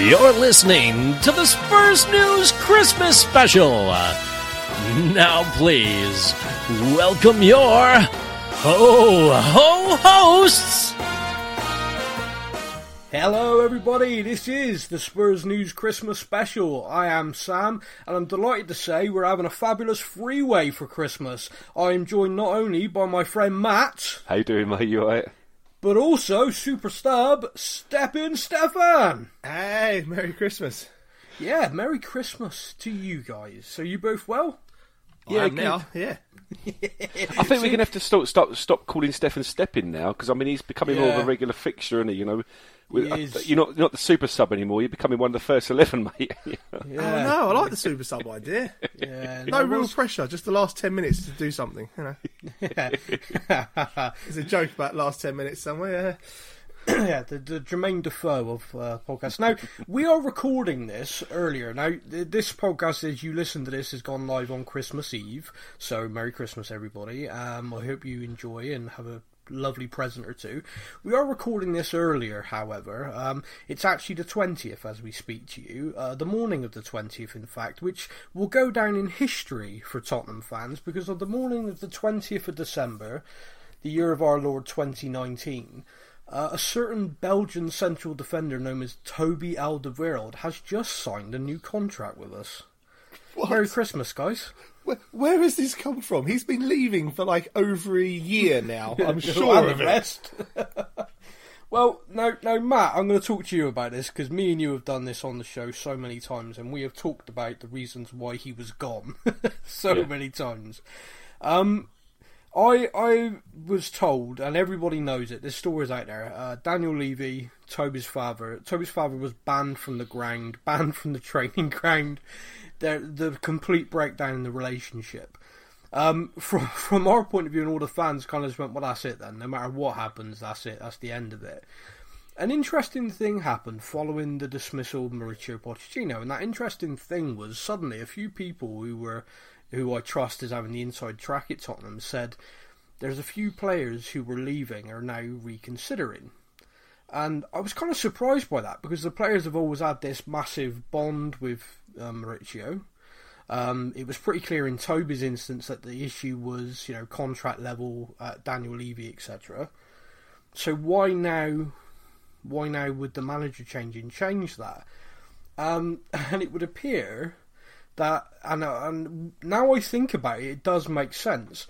You're listening to the Spurs News Christmas Special. Now, please, welcome your ho ho hosts. Hello, everybody. This is the Spurs News Christmas Special. I am Sam, and I'm delighted to say we're having a fabulous freeway for Christmas. I am joined not only by my friend Matt, How you doing, mate? You alright? But also Super Stub Steppin' Stefan. Hey, Merry Christmas. Yeah, Merry Christmas to you guys. So you both well? Yeah, Yeah, now, yeah. I think we're gonna have to stop stop stop calling Stefan Steppin now because I mean he's becoming more of a regular fixture, isn't he? You know, With- He is. you're not you're not the super sub anymore. You're becoming one of the first eleven, mate. Oh no, I like the super sub idea. Yeah, No there real was- pressure, just the last ten minutes to do something. You know, there's a joke about last ten minutes somewhere. yeah, the, the Jermaine Defoe of uh, podcast. Now we are recording this earlier. Now th- this podcast, as you listen to this, has gone live on Christmas Eve. So Merry Christmas, everybody. Um, I hope you enjoy and have a lovely present or two. We are recording this earlier, however. Um, it's actually the twentieth as we speak to you, uh, the morning of the twentieth, in fact, which will go down in history for Tottenham fans because on the morning of the twentieth of December, the year of our Lord 2019. Uh, a certain Belgian central defender known as Toby Alderweireld has just signed a new contract with us. Merry Christmas, guys. Where, where has this come from? He's been leaving for like over a year now. I'm sure of it. well, no, now, Matt, I'm going to talk to you about this because me and you have done this on the show so many times, and we have talked about the reasons why he was gone so Yeah. many times. Um, I I was told, and everybody knows it. This story's out there. Uh, Daniel Levy, Toby's father. Toby's father was banned from the ground, banned from the training ground. The the complete breakdown in the relationship. Um, from from our point of view, and all the fans kind of just went, "Well, that's it then. No matter what happens, that's it. That's the end of it." An interesting thing happened following the dismissal of Mauricio Pochettino, and that interesting thing was suddenly a few people who were, who I trust as having the inside track at Tottenham, said there's a few players who were leaving are now reconsidering. And I was kind of surprised by that because the players have always had this massive bond with um, Mauricio. Um, it was pretty clear in Toby's instance that the issue was, you know, contract level, uh, Daniel Levy, etc. So why now? Why now would the manager changing change that? Um, and it would appear that, and, and now I think about it, it does make sense.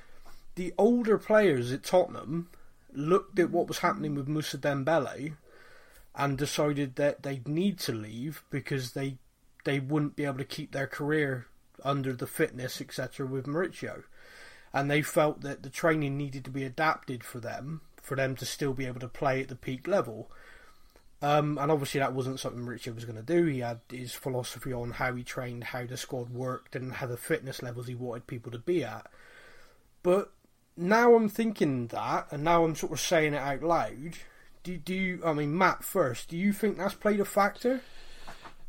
The older players at Tottenham looked at what was happening with Musa Dembele and decided that they'd need to leave because they they wouldn't be able to keep their career under the fitness etc with Mauricio and they felt that the training needed to be adapted for them for them to still be able to play at the peak level um, and obviously that wasn't something Mauricio was going to do he had his philosophy on how he trained how the squad worked and how the fitness levels he wanted people to be at but now I'm thinking that, and now I'm sort of saying it out loud. Do, do you? I mean, Matt first. Do you think that's played a factor?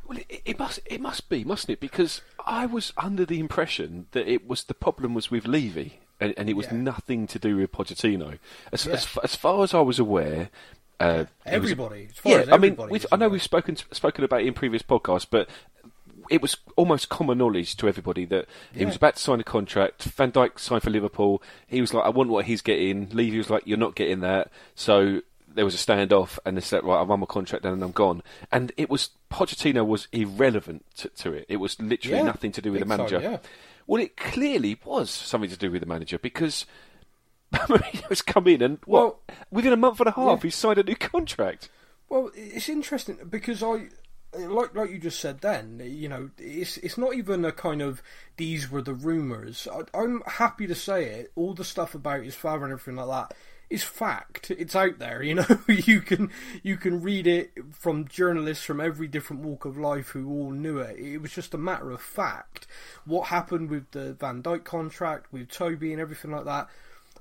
Well, it, it must it must be, mustn't it? Because I was under the impression that it was the problem was with Levy, and, and it was Yeah. nothing to do with Pochettino. As Yeah. as, as far as I was aware. Uh, was- Everybody, as far yeah, I mean, I know we've spoken spoken about it in previous podcasts, but it was almost common knowledge to everybody that he was about to sign a contract. Van Dijk signed for Liverpool. He was like, "I want what he's getting." Levy was like, "You're not getting that." So there was a standoff, and they said, "Right, I run my contract down, and I'm gone." And it was Pochettino was irrelevant to, to it. It was literally Yeah, nothing to do with the manager. yeah. Well, it clearly was something to do with the manager because. Mourinho's come in and what Well, within a month and a half yeah. he's signed a new contract. Well, it's interesting because I, like like you just said then, you know, it's it's not even a kind of these were the rumours. I'm happy to say it. All the stuff about his father and everything like that is fact. It's out there. You know, you can you can read it from journalists from every different walk of life who all knew it. It was just a matter of fact. What happened with the Van Dijk contract with Toby and everything like that.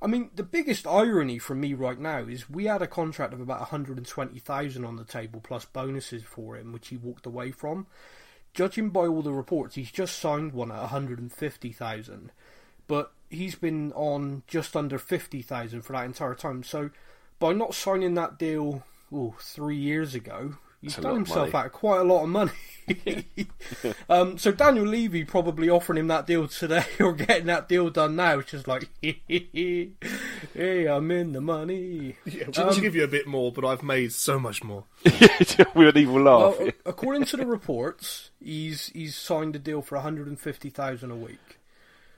I mean, the biggest irony for me right now is we had a contract of about 120,000 on the table plus bonuses for him, which he walked away from. Judging by all the reports, he's just signed one at 150,000, but he's been on just under 50,000 for that entire time. So, by not signing that deal, oh, three years ago, He's That's a done himself money. out quite a lot of money. um, so Daniel Levy probably offering him that deal today or getting that deal done now. which is like, hey, I'm in the money. Yeah, we'll give you a bit more, but I've made so much more. we would even laugh. Well, according to the reports, he's he's signed a deal for 150,000 a week.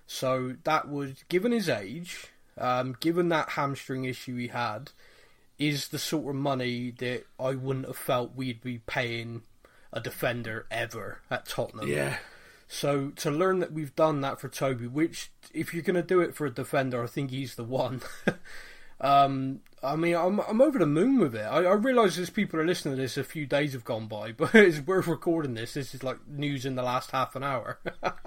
So that would, given his age, um, given that hamstring issue he had, is the sort of money that I wouldn't have felt we'd be paying a defender ever at Tottenham. Yeah. So to learn that we've done that for Toby, which if you're going to do it for a defender, I think he's the one. um, I mean, I'm I'm over the moon with it. I, I realise as people are listening to this, a few days have gone by, but as we're recording this, this is like news in the last half an hour.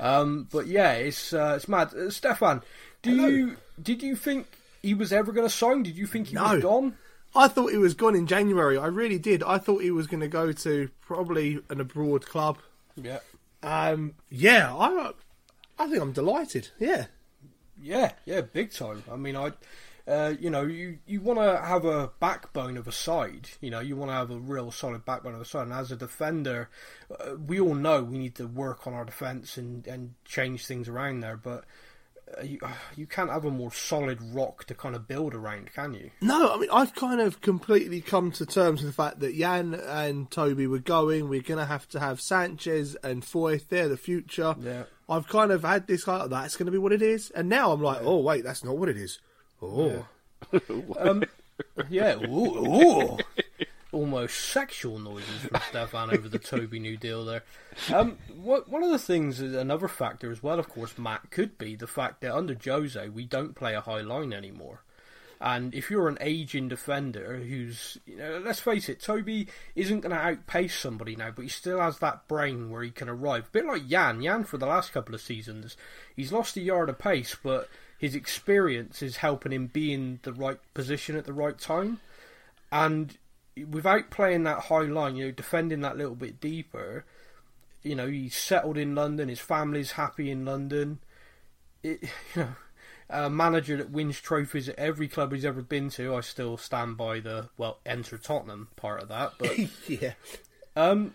um, but yeah, it's uh, it's mad. Uh, Stefan, do Hello. you did you think he was ever going to sign? Did you think he No. was gone? I thought he was gone in January. I really did. I thought he was going to go to probably an abroad club. Yeah. Um, yeah, I, I think I'm delighted. Yeah, Yeah, yeah, big time. I mean, I, uh, you know, you you want to have a backbone of a side. You know, you want to have a real solid backbone of a side. And as a defender, uh, we all know we need to work on our defence and and change things around there. But uh, you you can't have a more solid rock to kind of build around, can you? No, I mean I've kind of completely come to terms with the fact that Jan and Toby were going. We're going to have to have Sanchez and Foyth. They're the future. Yeah. I've kind of had this like that's going to be what it is, and now I'm like, oh wait, that's not what it is. Oh, Yeah, ooh, ooh. almost sexual noises from Stefan over the Toby New Deal there. Um, what, one of the things, another factor as well, of course, Matt, could be the fact that under Jose we don't play a high line anymore. And if you're an aging defender who's, you know, let's face it, Toby isn't going to outpace somebody now, but he still has that brain where he can arrive. A bit like Jan. Jan, for the last couple of seasons, he's lost a yard of pace, but his experience is helping him be in the right position at the right time. And without playing that high line, you know, defending that little bit deeper, you know, he's settled in London, his family's happy in London. It, you know, a manager that wins trophies at every club he's ever been to, I still stand by the well, enter Tottenham part of that. But yeah. um,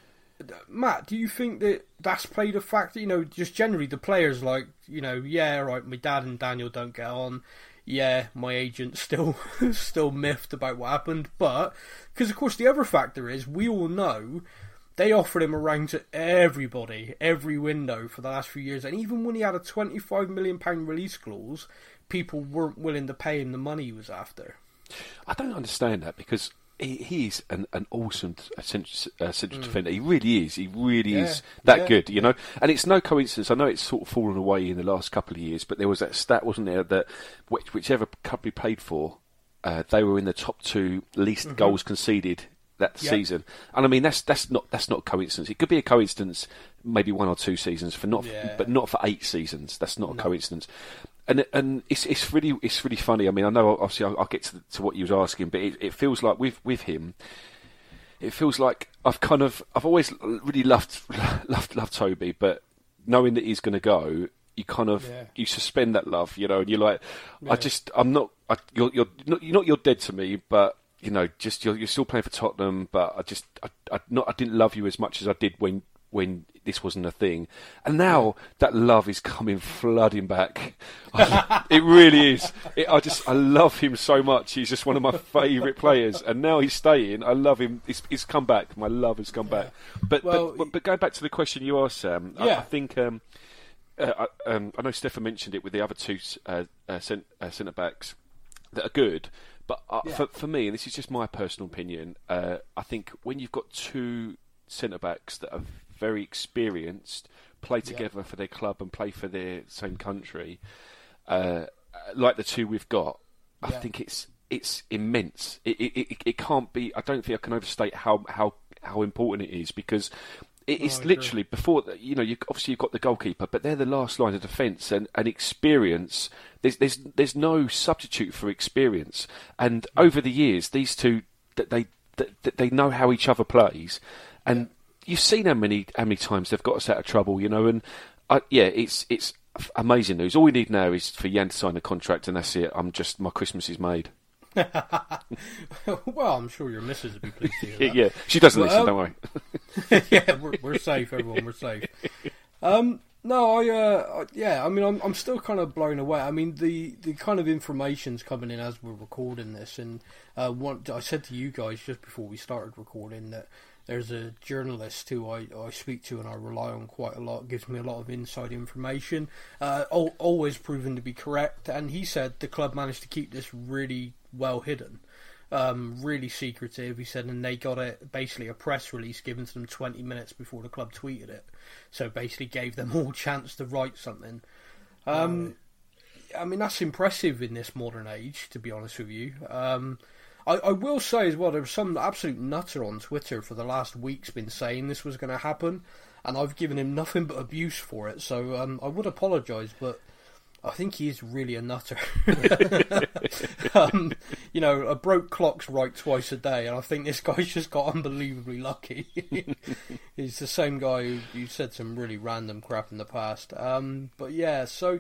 Matt, do you think that that's played a factor? You know, just generally the players like, you know, yeah, right, my dad and Daniel don't get on. Yeah, my agent's still still miffed about what happened, but because of course the other factor is we all know they offered him a around to everybody, every window for the last few years, and even when he had a twenty-five million pound release clause, people weren't willing to pay him the money he was after. I don't understand that because he, he's an, an awesome central, uh, central defender. He really is. He really Mm. Yeah, is that yeah. good, you know. And it's no coincidence. I know it's sort of fallen away in the last couple of years, but there was that stat, wasn't there, that which, whichever club he played for, uh, they were in the top two least goals conceded that Mm-hmm. Season. And I mean, that's that's not that's not a coincidence. It could be a coincidence, maybe one or two seasons for not, Yeah. but not for eight seasons. That's not a coincidence. And and it's it's really it's really funny. I mean, I know obviously I'll, I'll get to, the, to what you was asking, but it, it feels like with with him, it feels like I've kind of I've always really loved loved loved Toby, but knowing that he's going to go, you kind of Yeah. you suspend that love, you know, and you're like, I just I'm not I, you're you're not you're not you're dead to me, but you know, just you're you're still playing for Tottenham, but I just I, I not I didn't love you as much as I did when when this wasn't a thing, and now that love is coming flooding back. it really is. It, I just I love him so much. He's just one of my favourite players, and now he's staying. I love him. It's, it's come back. My love has come back. But, Well, but but going back to the question you asked, Sam, I, I think. Um, uh, I, um, I know Stefan mentioned it with the other two uh, uh, uh, centre backs that are good, but uh, Yeah. for for me, and this is just my personal opinion, uh, I think when you've got two centre backs that are very experienced, play together for their club and play for their same country, uh, like the two we've got, I Yeah. think it's it's immense. It, it it it can't be. I don't think I can overstate how how how important it is because. it- It's agree. literally before you know. You obviously you've got the goalkeeper, but they're the last line of defence, and, and experience. There's there's there's no substitute for experience. And over the years, these two that they that they know how each other plays, and you've seen how many how many times they've got us out of trouble, you know. And I, yeah, it's it's amazing news. All we need now is for Jan to sign a contract, and that's it. I'm just my Christmas is made. well, I'm sure your missus would be pleased to hear that. yeah, she doesn't Well, listen. um, Don't worry. yeah, we're, we're safe, everyone. We're safe. Um, no, I, uh, yeah, I mean, I'm, I'm still kind of blown away. I mean, the, the kind of information's coming in as we're recording this, and uh, one, I said to you guys just before we started recording that there's a journalist who I, I speak to and I rely on quite a lot, gives me a lot of inside information, uh, al- always proven to be correct, and he said the club managed to keep this really well hidden um, really secretive. He said, and they got it basically a press release given to them 20 minutes before the club tweeted it. So basically gave them all chance to write something. Um, I mean, that's impressive in this modern age, to be honest with you. Um, I, I will say as well, there was some absolute nutter on Twitter for the last week's been saying this was going to happen, and I've given him nothing but abuse for it. So um, I would apologise, but I think he is really a nutter. um, you know, a broke clock's right twice a day, and I think this guy's just got unbelievably lucky. He's the same guy who, who said some really random crap in the past. Um, but yeah, so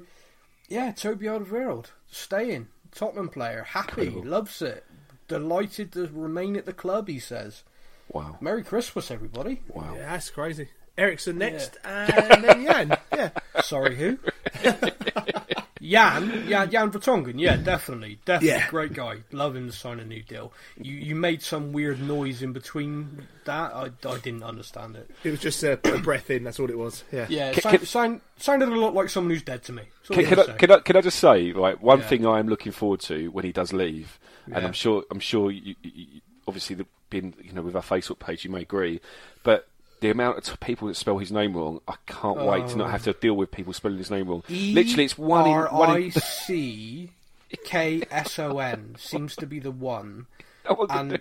yeah, Toby Alderweireld staying Tottenham player, happy, Incredible. loves it, delighted to remain at the club. He says, Wow. "Merry Christmas, everybody." Wow. Yeah, that's crazy. Eriksen next, and then Jan. Yeah, Sorry, who? Jan, yeah, Jan Vertonghen, yeah, definitely, definitely, Yeah. great guy. Love him to sign a new deal. You you made some weird noise in between that. I, I didn't understand it. it was just a, a breath in. That's all it was. Yeah. Yeah, it Can- sound, can- sound, sounded a lot like someone who's dead to me. That's all Can, I'm can, I, can, I, can I just say, like, one Yeah. thing I am looking forward to when he does leave, and Yeah. I'm sure, I'm sure, you, you, you- obviously, the, being you know with our Facebook page, you may agree, but the amount of t- people that spell his name wrong, I can't wait to not have to oh. deal with people spelling his name wrong. Literally, it's one in one R I in. C K S O N seems to be the one. Oh, what and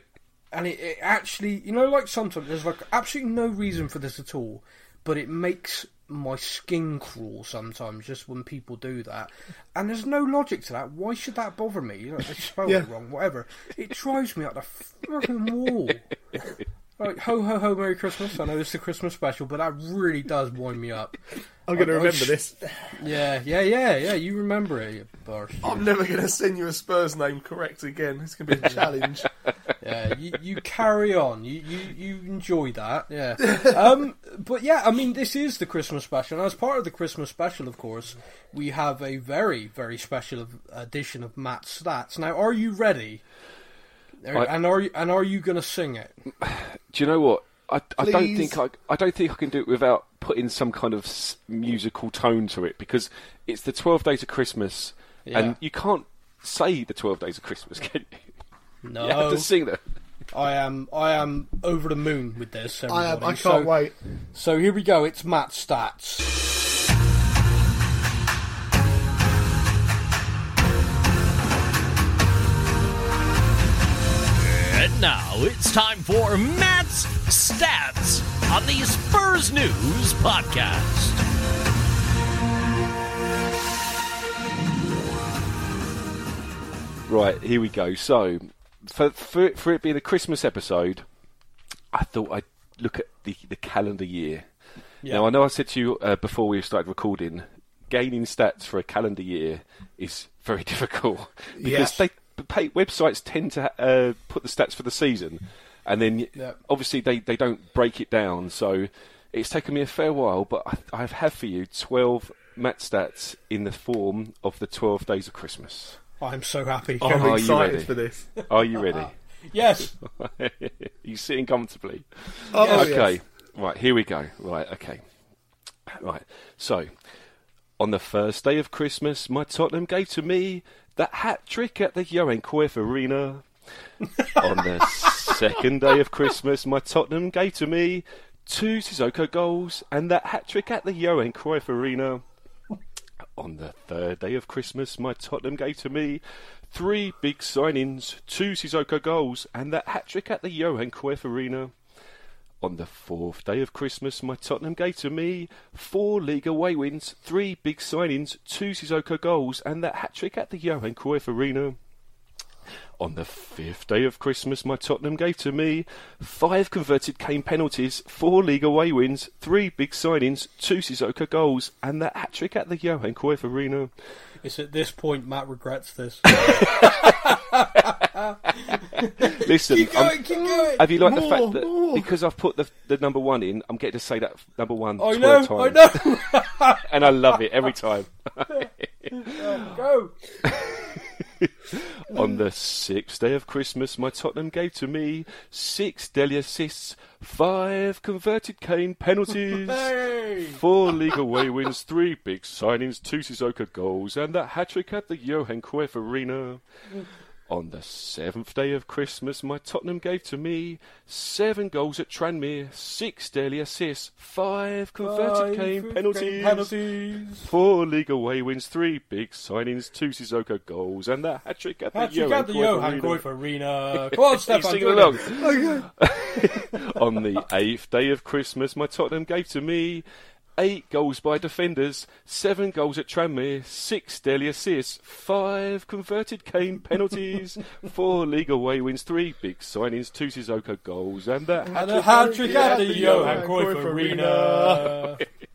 and it, it actually, you know, like sometimes there's like absolutely no reason for this at all, but it makes my skin crawl sometimes just when people do that, and there's no logic to that. Why should that bother me? You know, they spell Yeah. it wrong, whatever. It drives me up the fucking wall. Like ho ho ho, Merry Christmas! I know it's the Christmas special, but that really does wind me up. I'm going to I- I remember sh- this. Yeah, yeah, yeah, yeah. You remember it, you barf. I'm never going to send you a Spurs name correct again. It's going to be a challenge. Yeah, you, you carry on. You, you you enjoy that. Yeah. Um, but yeah, I mean, this is the Christmas special, and as part of the Christmas special, of course, we have a very very special edition of Matt's stats. Now, are you ready? Are- I- and are you and are you going to sing it? Do you know what? I, I don't think I, I don't think I can do it without putting some kind of musical tone to it because it's the twelve days of Christmas, Yeah. and you can't say the twelve days of Christmas, can you? No, You have to sing them. I am I am over the moon with this. I am. I can't so, wait. So here we go. It's Matt stats. And now it's time for Matt's Stats on the Spurs News Podcast. Right, here we go. So, for for it, for it being a Christmas episode, I thought I'd look at the, the calendar year. Yeah. Now, I know I said to you uh, before we started recording, gaining stats for a calendar year is very difficult because they websites tend to uh, put the stats for the season, and then Yeah. obviously they, they don't break it down. So it's taken me a fair while, but I, I have for you twelve mat stats in the form of the twelve days of Christmas. I'm so happy. I'm excited for this. Are you ready? Yes. you sitting comfortably? Oh, okay. yes. Right, here we go. Right, okay. Right. So, on the first day of Christmas, my Tottenham gave to me that hat trick at the Johan Cruyff Arena. on the second day of Christmas, my Tottenham gave to me two Sissoko goals and that hat trick at the Johan Cruyff Arena. On the third day of Christmas, my Tottenham gave to me three big signings, two Sissoko goals, and that hat trick at the Johan Cruyff Arena. On the fourth day of Christmas, my Tottenham gave to me four league away wins, three big signings, two Sissoko goals, and that hat trick at the Johan Cruyff Arena. On the fifth day of Christmas, my Tottenham gave to me five converted Kane penalties, four league away wins, three big signings, two Sissoko goals, and that hat trick at the Johan Cruyff Arena. It's at this point Matt regrets this. Listen, keep going, keep going. have you liked the fact that more. because I've put the the number one in, I'm getting to say that number one I 12 know, I know. and I love it every time. Go. On the sixth day of Christmas, my Tottenham gave to me six Dele assists, five converted Kane penalties. Hey. Four league away wins, three big signings, two Sissoko goals, and that hat trick at the Johan Cruyff Arena. On the seventh day of Christmas, my Tottenham gave to me seven goals at Tranmere, six Dele assists, five converted Five penalties, penalties. four league away wins, three big signings, two Sissoko goals, and that hat trick at the Johan the Cruyff. Cruyff Arena. Come on, Stefan. along. Oh, on the eighth day of Christmas, my Tottenham gave to me eight goals by defenders, seven goals at Tranmere, six Dele assists, five converted Kane penalties, four league away wins, three big signings, two Sissoko goals, and that And a hat trick at the Johan Cruyff Arena.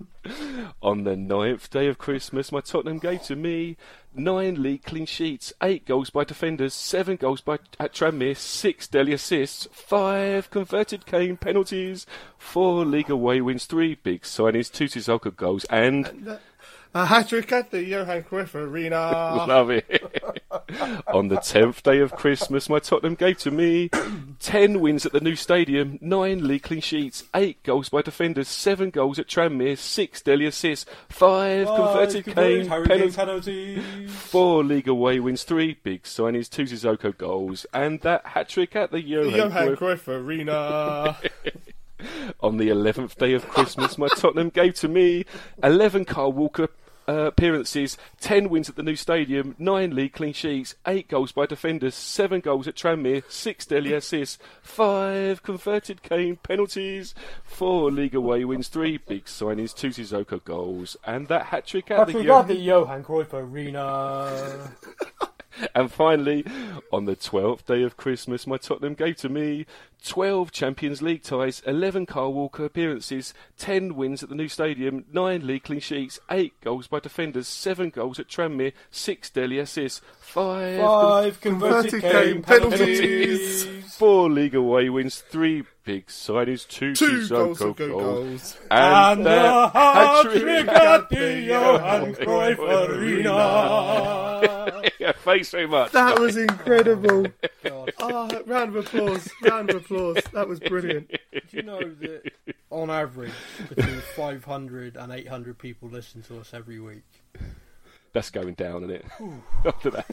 On the ninth day of Christmas, my Tottenham gave to me nine league clean sheets, eight goals by defenders, seven goals by at Tranmere, six Dele assists, five converted Kane penalties, four league away wins, three big signings, two Sissoko goals, and A hat trick at the Johan Cruyff Arena. love it. On the tenth day of Christmas, my Tottenham gave to me ten wins at the new stadium, nine league clean sheets, eight goals by defenders, seven goals at Tranmere, six Dele assists, five converted Five Kane penalties. penalties. Four league away wins, three big signings, two Sissoko goals, and that hat trick at the Johan Johan. Cruyff Arena. On the 11th day of Christmas, my Tottenham gave to me 11 Kyle Walker uh, appearances, 10 wins at the new stadium, 9 league clean sheets, 8 goals by defenders, 7 goals at Tranmere, 6 Dele assists, 5 converted Kane penalties, 4 league away wins, 3 big signings, 2 Sissoko goals, and that hat trick at the Patrick Johan at the Johan Cruyff Arena. And finally, on the 12th day of Christmas, my Tottenham gave to me 12 Champions League ties, 11 Kyle Walker appearances, 10 wins at the new stadium, 9 league clean sheets, 8 goals by defenders, 7 goals at Tranmere, 6 Dele assists, 5, Five converted Converted Kane Kane penalties. penalties. 4 league away wins, 3 big signings, 2, Two goals Sissoko of good goals, goals. and, And that the hat hat-trick trick at the Johan Cruyff Arena. yeah, thanks very much. That was incredible. God, Oh, round of applause. Round of applause. That was brilliant. do you know that on average between 500 and 800 people listen to us every week? That's going down, isn't it? After that.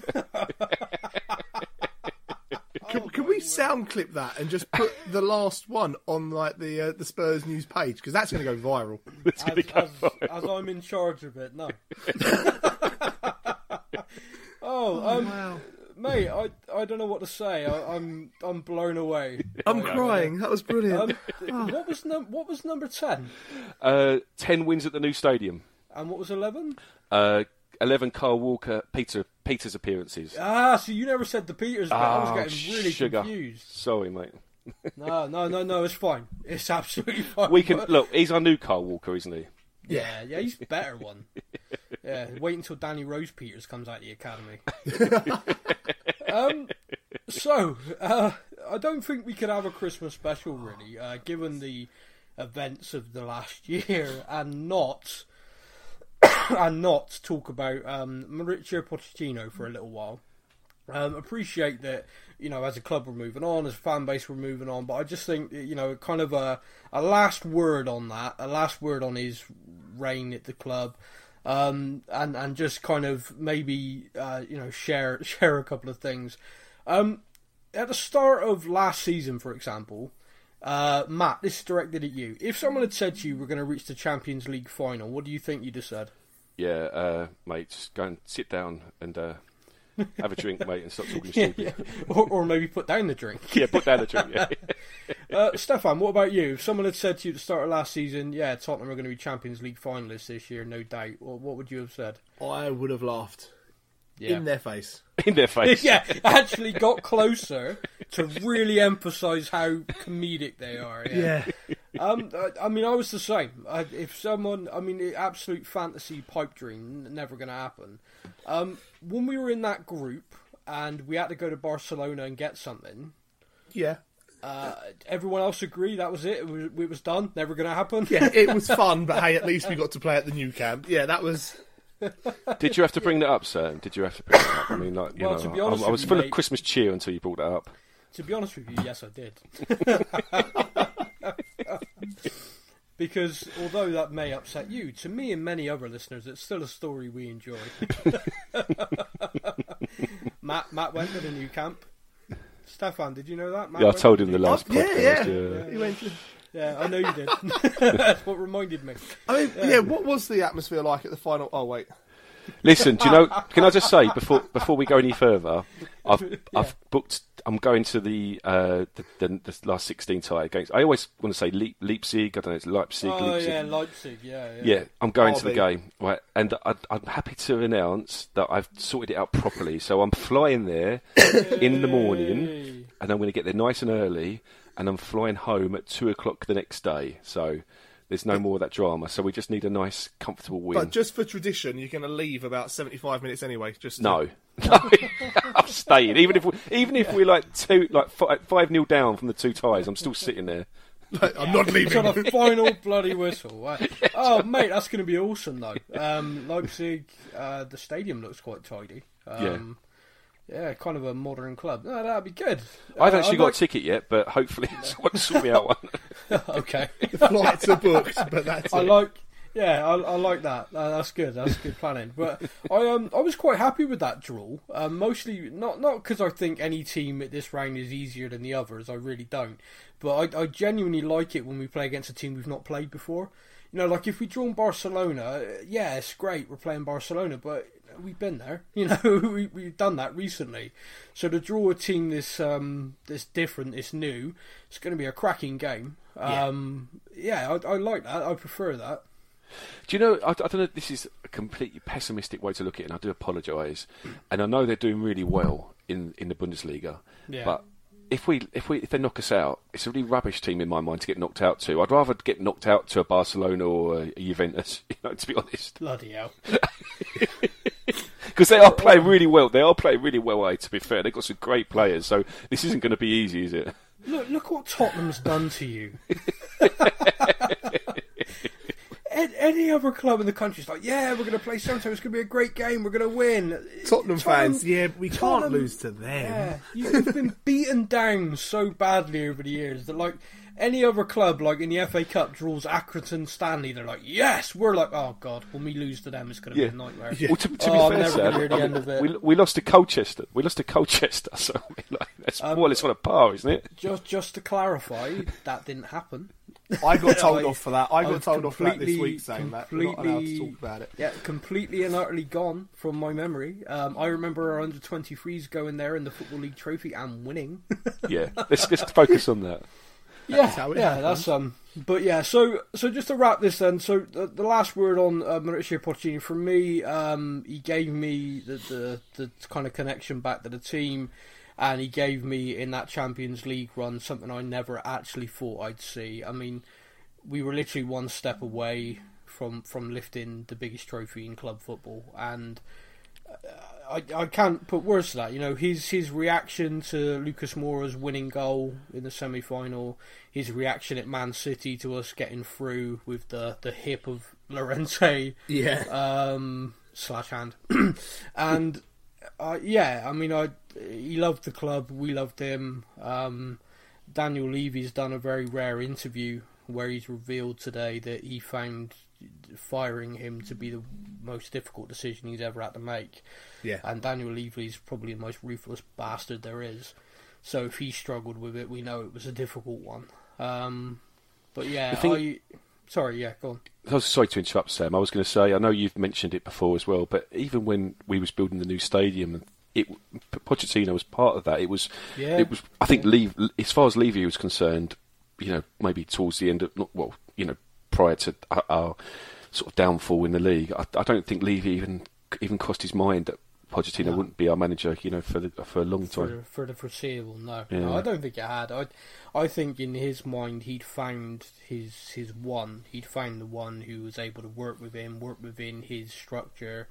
Can, can we sound clip that and just put the last one on like the uh, the Spurs news page because that's going to go viral. It's gonna go as, as I'm in charge of it, no. Oh, um, Wow. mate, I I don't know what to say. I, I'm I'm blown away. I'm Like, crying. That was brilliant. Um, what was num- what was number ten, Uh, 10 wins at the new stadium. and what was eleven? Uh, 11 Kyle Walker Peter Peters appearances. Ah, so you never said the Peters bit. I Oh, was getting really sugar. confused. Sorry, mate. No, no, no, no. It's fine. It's absolutely fine. We can But- look. He's our new Kyle Walker, isn't he? Yeah, yeah, he's a better one. Yeah, wait until Danny Rose Peters comes out of the academy. um, so uh, I don't think we could have a Christmas special really, uh, given the events of the last year, and not and not talk about um, Mauricio Pochettino for a little while. Um, appreciate that, you know, as a club we're moving on, as a fan base we're moving on, but I just think, you know, kind of a, a last word on that, a last word on his reign at the club, um, and and just kind of maybe, uh, you know, share share a couple of things. Um, at the start of last season, for example, uh, Matt, this is directed at you. If someone had said to you we're going to reach the Champions League final, what do you think you'd have said? Yeah, uh, mate. Just go and sit down and uh, have a drink, mate, and stop talking Yeah, stupid. yeah. Or, or maybe put down the drink. Yeah, put down the drink. Yeah. Uh, Stefan, what about you? If someone had said to you at the start of last season, yeah, Tottenham are going to be Champions League finalists this year, no doubt, what, what would you have said? I would have laughed Yeah. in their face. In their face. yeah, actually got closer to really emphasise how comedic they are. Yeah. Um, I, I mean, I was the same. I, if someone, I mean, the absolute fantasy pipe dream, never going to happen. Um, when we were in that group and we had to go to Barcelona and get something, Yeah. uh, everyone else agreed that was it. It was, it was done. Never going to happen. Yeah, it was fun, but hey, at least we got to play at the Nou Camp. Yeah, that was. Did you have to bring that up, sir? Did you have to bring that up? I mean, like, you Well, know, to be honest I, I with was you, full mate- of Christmas cheer until you brought that up. To be honest with you, yes, I did. because although that may upset you, to me and many other listeners, it's still a story we enjoy. Matt Matt went to the Nou Camp. Stefan, did you know that? Matt Yeah, I told him the last Oh, yeah, podcast. yeah. yeah. He went to- Yeah, I know you did. That's what reminded me. I mean, yeah. What was the atmosphere like at the final? Oh wait, Listen, do you know? Can I just say before before we go any further, I've I've booked. I'm going to the uh, the, the, the last 16 tie games. I always want to say Leip, Leipzig. I don't know, it's Leipzig. Oh Leipzig. yeah, Leipzig. Yeah, yeah. Yeah, I'm going to the game, right? And I, I'm happy to announce that I've sorted it out properly. So I'm flying there in the morning, and I'm going to get there nice and early, and I'm flying home at two o'clock the next day. So there's no more of that drama. So we just need a nice, comfortable win. but just for tradition, you're going to leave about 75 minutes anyway. Just to- no, no, I'm staying. Even if we, even if we're like two, like five, five nil down from the two ties, I'm still sitting there. I'm not leaving. It's leaving. on a final bloody whistle. Right. Oh, mate, that's going to be awesome, though. Um, Leipzig, uh, the stadium looks quite tidy. Um, yeah. Kind of a modern club. No, that'd be good. I've Uh, actually I'd got like- a ticket yet, but hopefully someone will sort me out one. okay. the flights are booked, but that's I it. like. Yeah, I, I like that. Uh, that's good. That's good planning. But I um I was quite happy with that draw. Um, mostly not not because I think any team at this round is easier than the others. I really don't. But I, I genuinely like it when we play against a team we've not played before. You know, like if we draw Barcelona, uh, yeah, it's great. We're playing Barcelona, but we've been there. You know, we, we've done that recently. So to draw a team this um this different, this new, it's going to be a cracking game. Um, yeah, I, I like that. I prefer that. Do you know? I, I don't know. This is a completely pessimistic way to look at it, and I do apologise. And I know they're doing really well in, in the Bundesliga, Yeah. but if we if we if they knock us out, it's a really rubbish team in my mind to get knocked out to. I'd rather get knocked out to a Barcelona or a Juventus. You know, to be honest, Bloody hell. Because they are playing really well. They are playing really well. Eh, to be fair, they've got some great players, so this isn't going to be easy, is it? Look, look what Tottenham's done to you. Any other club in the country is like, yeah, we're going to play Santo. It's going to be a great game. We're going to win. Tottenham fans, yeah, we can't lose to them. Yeah, you've been beaten down so badly over the years that like any other club, like in the FA Cup, draws Accrington Stanley. They're like, yes. We're like, oh god, when we lose to them, it's going to Yeah. be a nightmare. Well, to, to Oh, be I'm fair, never Sam, gonna the I mean, end of it. we we lost to Colchester. We lost to Colchester, so I mean, like, that's Um, more or less on a par, isn't it? Just, just to clarify, that didn't happen. I got told I- off for that. I got I've told off for that this week, saying that we're not allowed to completely- talk about it. Yeah, completely and utterly gone from my memory. Um, I remember our under 23s going there in the Football League Trophy and winning. Yeah, let's let's focus on that. Yeah, how it yeah, happens. that's um. But yeah, so so just to wrap this then, so the, the last word on uh, Mauricio Pochettino from me, um, he gave me the, the the kind of connection back to the team, and he gave me in that Champions League run something I never actually thought I'd see. I mean, we were literally one step away from from lifting the biggest trophy in club football, and I, I can't put words to that. You know, his his reaction to Lucas Moura's winning goal in the semi final, his reaction at Man City to us getting through with the, the hip of Llorente Yeah. um, slash hand, and uh, yeah, I mean, I he loved the club, we loved him. Um, Daniel Levy's done a very rare interview where he's revealed today that he found firing him to be the most difficult decision he's ever had to make. Yeah. And Daniel Levy's probably the most ruthless bastard there is. So if he struggled with it, we know it was a difficult one. Um, but yeah, thing- I. Sorry, yeah, go on. I was sorry to interrupt, Sam. I was going to say I know you've mentioned it before as well, but even when we was building the new stadium, it Pochettino was part of that. It was, Yeah. it was. I think Levy, as far as Levy was concerned, you know, maybe towards the end of well, you know, prior to our, sort of downfall in the league, I, I don't think Levy even even crossed his mind that Pochettino No. wouldn't be our manager, you know, for the, for a long for, time. for the foreseeable. No, Yeah. no, I don't think it had. I, I think in his mind he'd found his his one. He'd found the one who was able to work with him, work within his structure,